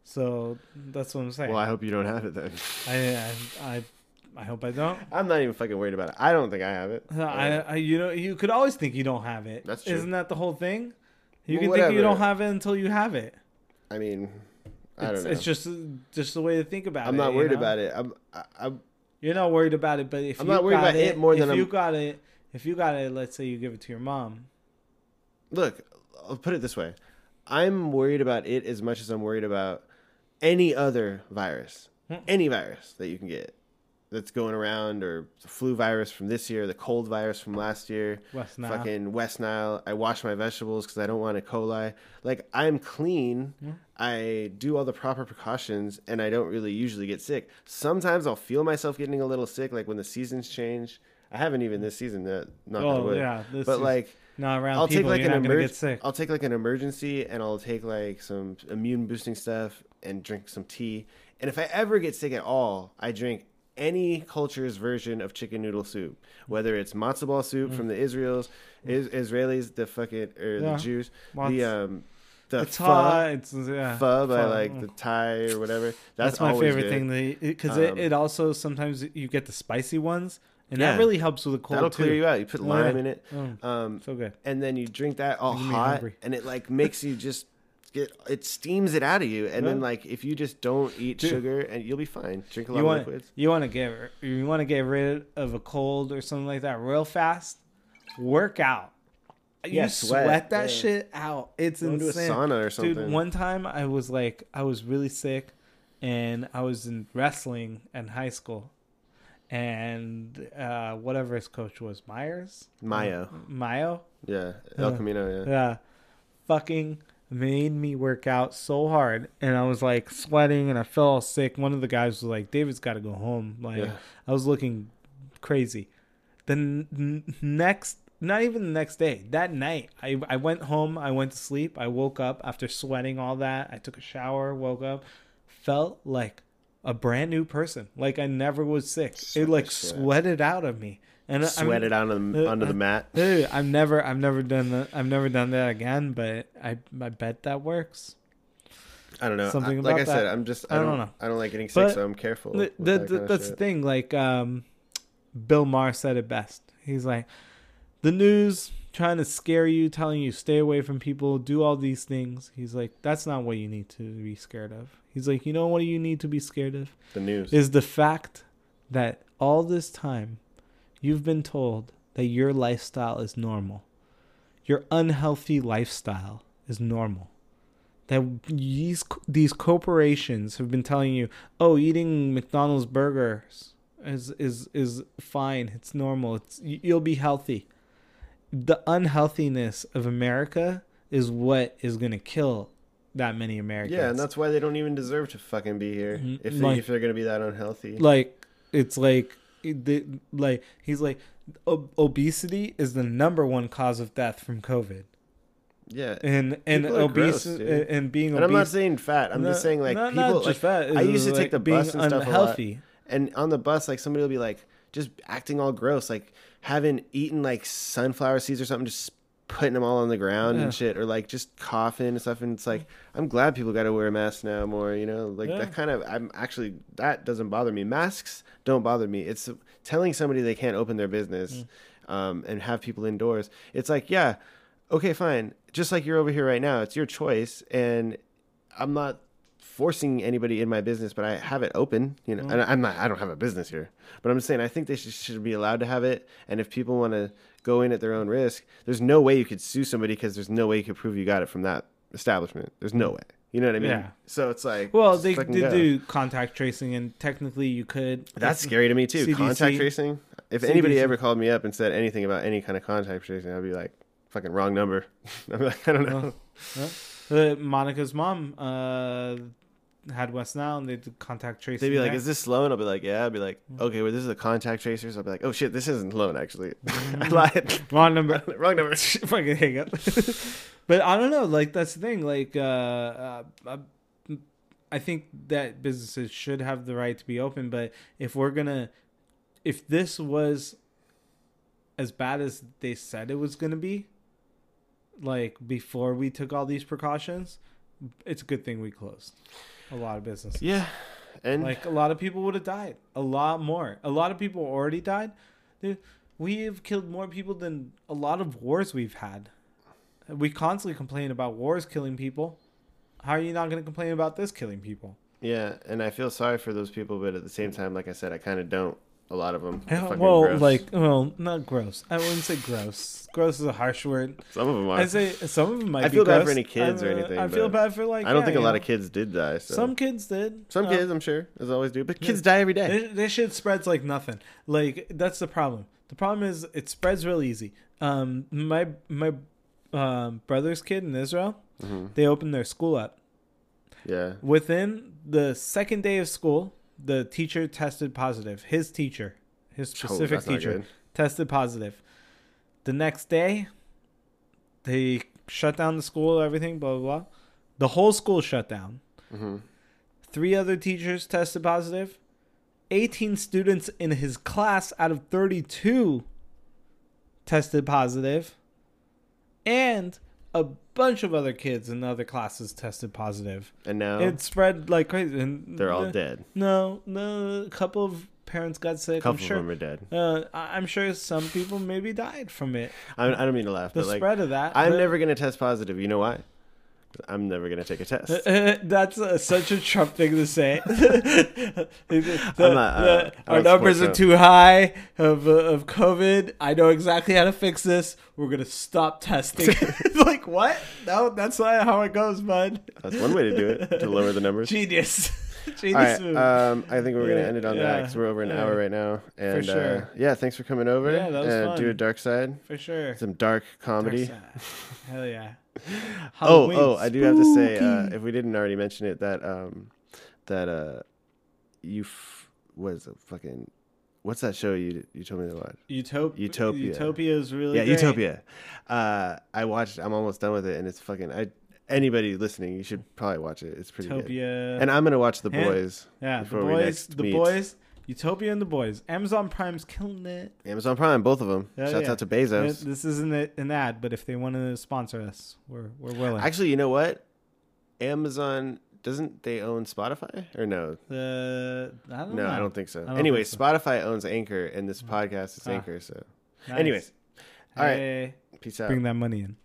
So that's what I'm saying. Well, I hope you don't have it then. I, I I I hope I don't. I'm not even fucking worried about it. I don't think I have it. I, I you know you could always think you don't have it. That's true. Isn't that the whole thing? You Well, can think you don't have it until you have it. I mean, I It's, don't know. it's just just the way to think about it. I'm it. not you worried know? about it. I'm, I, I'm You're not worried about it, but if I'm you not worried got about it more than if you I'm- you got it, if you got it, let's say you give it to your mom. look. I'll put it this way. I'm worried about it as much as I'm worried about any other virus, Hmm. any virus that you can get that's going around, or the flu virus from this year, the cold virus from last year, West Nile. fucking West Nile. I wash my vegetables because I don't want E. coli. Like I'm clean. Yeah. I do all the proper precautions, and I don't really usually get sick. Sometimes I'll feel myself getting a little sick, like when the seasons change. I haven't even this season. That not oh yeah, but like not around I'll take like an not gonna emerg- get sick. I'll take like an Emergen-C, and I'll take like some immune boosting stuff and drink some tea. And if I ever get sick at all, I drink any culture's version of chicken noodle soup, whether it's matzo ball soup from the Israels, is, Israelis, the fucking or Mm. Yeah. the Jews, Lots- the um, the it's pho, hot. It's yeah. pho by pho. like the Thai or whatever. That's, That's, my favorite good. thing. Because Um, it, it also sometimes you get the spicy ones, and Yeah. that really helps with a cold That'll too. clear you out. You put lime yeah. in it, Oh, um, so good. and then you drink that all hot, and it like makes you just get it steams it out of you, and then like if you just don't eat Dude. sugar, and you'll be fine. Drink a lot You of want liquids. you want to get you want to get rid of a cold or something like that real fast. Work out. You Yeah, sweat, sweat, that yeah. shit out. It's Go insane. sauna or something. Dude, one time I was like, I was really sick, and I was in wrestling in high school, and uh, whatever his coach was, Myers, Mayo, Mayo, yeah, El Uh, Camino, yeah. yeah, fucking made me work out so hard, and I was like sweating, and I felt all sick. One of the guys was like, "David's got to go home." Like, Yeah. I was looking crazy. The n- n- next, not even the next day, that night, I I went home. I went to sleep. I woke up after sweating all that. I took a shower. Woke up, felt like a brand new person. Like I never was sick. Sweat it like sweat. sweated out of me, and I- I'm- Sweat it onto the, uh, onto the uh, mat. Dude, I've never, I've never done that. I've never done that again. But I, I bet that works. I don't know. something I- like I said, that. I'm just I I don't, don't know. I don't like getting sick, But so I'm careful. The- the- that the- that's the thing. Like, um, Bill Maher said it best. He's like, the news trying to scare you, telling you stay away from people, do all these things. He's like, that's not what you need to be scared of. He's like, you know what you need to be scared of The news. is the fact that all this time you've been told that your lifestyle is normal. Your unhealthy lifestyle is normal. That these these corporations have been telling you, "Oh, eating McDonald's burgers is is is fine. It's normal. It's you'll be healthy." The unhealthiness of America is what is going to kill that many Americans. yeah, and that's why they don't even deserve to fucking be here Mhm. if they, Like- if they're gonna be that unhealthy. like it's like the, like he's like ob- obesity is the number one cause of death from covid yeah, and and People are gross, obese dude. and being and obese I'm not saying fat. I'm just saying like no, people. like, fat, I used to like take the bus and stuff a lot. unhealthy And on the bus, like somebody will be like just acting all gross, like having eaten like sunflower seeds or something, just putting them all on the ground Yeah. and shit, or like just coughing and stuff. And it's like I'm glad people got to wear masks now more. You know, like Yeah. that kind of. I'm actually that doesn't bother me. Masks don't bother me. It's telling somebody they can't open their business Mm. um, and have people indoors. It's like yeah, okay, fine. Just like you're over here right now, it's your choice, and I'm not forcing anybody in my business, but I have it open. You know, and I'm not. I don't have a business here, but I'm just saying I think they should, should be allowed to have it. And if people want to go in at their own risk, there's no way you could sue somebody because there's no way you could prove you got it from that establishment. There's no way. You know what I mean? Yeah. So it's like well they did go. do contact tracing and technically you could That's scary to me too. CDC. Contact tracing. If anybody ever called me up and said anything about any kind of contact tracing, I'd be like, "Fucking wrong number." I'd be like, "I don't know." uh, monica's mom uh had west now and they did contact tracing They'd be like, there. "Is this Sloan?" I'll be like, "Yeah." I'd be like, "Okay, well, this is a contact tracers." I'll be like, "Oh shit, this isn't Sloan actually." I lied. wrong number Wrong number. fucking hang up. but I don't know. Like that's the thing. Like uh, uh, uh, I think that businesses should have the right to be open. But if we're gonna, if this was as bad as they said it was gonna be, like before we took all these precautions, it's a good thing we closed a lot of businesses. Yeah, and Like a lot of people would have died. A lot more. A lot of people already died. We have killed more people than a lot of wars we've had. We constantly complain about wars killing people. How are you not going to complain about this killing people? yeah, and I feel sorry for those people, but at the same time, like I said, I kind of don't. A lot of them. Yeah, Fucking well, gross. like, well, not gross. I wouldn't say gross. Gross is a harsh word. some of them are. I say some of them might. I be feel bad for any kids or anything, I feel bad for like. I don't yeah, think a lot know, of kids did die. So. Some kids did. Some Uh, kids, I'm sure, as always do, but Yeah. kids die every day. This, this shit spreads like nothing. Like that's the problem. The problem is it spreads real easy. Um, my my um, brother's kid in Israel, Mhm. they opened their school up. Yeah, Within the second day of school, the teacher tested positive. His teacher, his Oh, specific not teacher, tested positive. The next day, they shut down the school. Everything, blah blah blah. The whole school shut down. Mhm. Three other teachers tested positive. 18 students in his class out of 32 tested positive. And a bunch of other kids in other classes tested positive. And now It spread like crazy. And they're all dead. No, no, a couple of parents got sick. A couple I'm sure. of them are dead. Uh, I'm sure some people maybe died from it. I, I don't mean to laugh, The but like spread of that. I'm but- never gonna test positive. You know why? I'm never gonna take a test. That's uh, such a Trump thing to say. The- not- uh, the- our numbers are too high of uh, of COVID. I know exactly how to fix this. We're gonna stop testing. like what? No, that's not how it goes, bud. That's one way to do it to lower the numbers. Genius. All right, um, I think we're gonna end it on that because we're over an yeah. hour right now. And sure. uh, yeah, thanks for coming over. Yeah, that was uh, Do a dark side, For sure. some dark comedy. Dark. Hell yeah. Oh, Halloween oh, I do have to say, uh, if we didn't already mention it, that um, that uh, you f- was a fucking what's that show you you told me to watch? Utop- Utopia. Utopia is really yeah, great. Utopia. Uh, I watched. I'm almost done with it, and it's fucking. I anybody listening, you should probably watch it. It's pretty good. Utopia. And I'm gonna watch The. Boys. yeah, the boys, the meet. boys, Utopia and the boys. Amazon Prime's killing it. Amazon Prime, both of them. Yeah, Shouts yeah. out to Bezos. This isn't an ad, but if they want to sponsor us, we're we're willing. Actually, you know what? Amazon doesn't they own Spotify or no? Uh, I don't No, know. I don't think so. Don't anyway, think so. Spotify owns Anchor, and this podcast is Ah. Anchor. So, Nice. anyways, all right. Hey, peace out. bring that money in.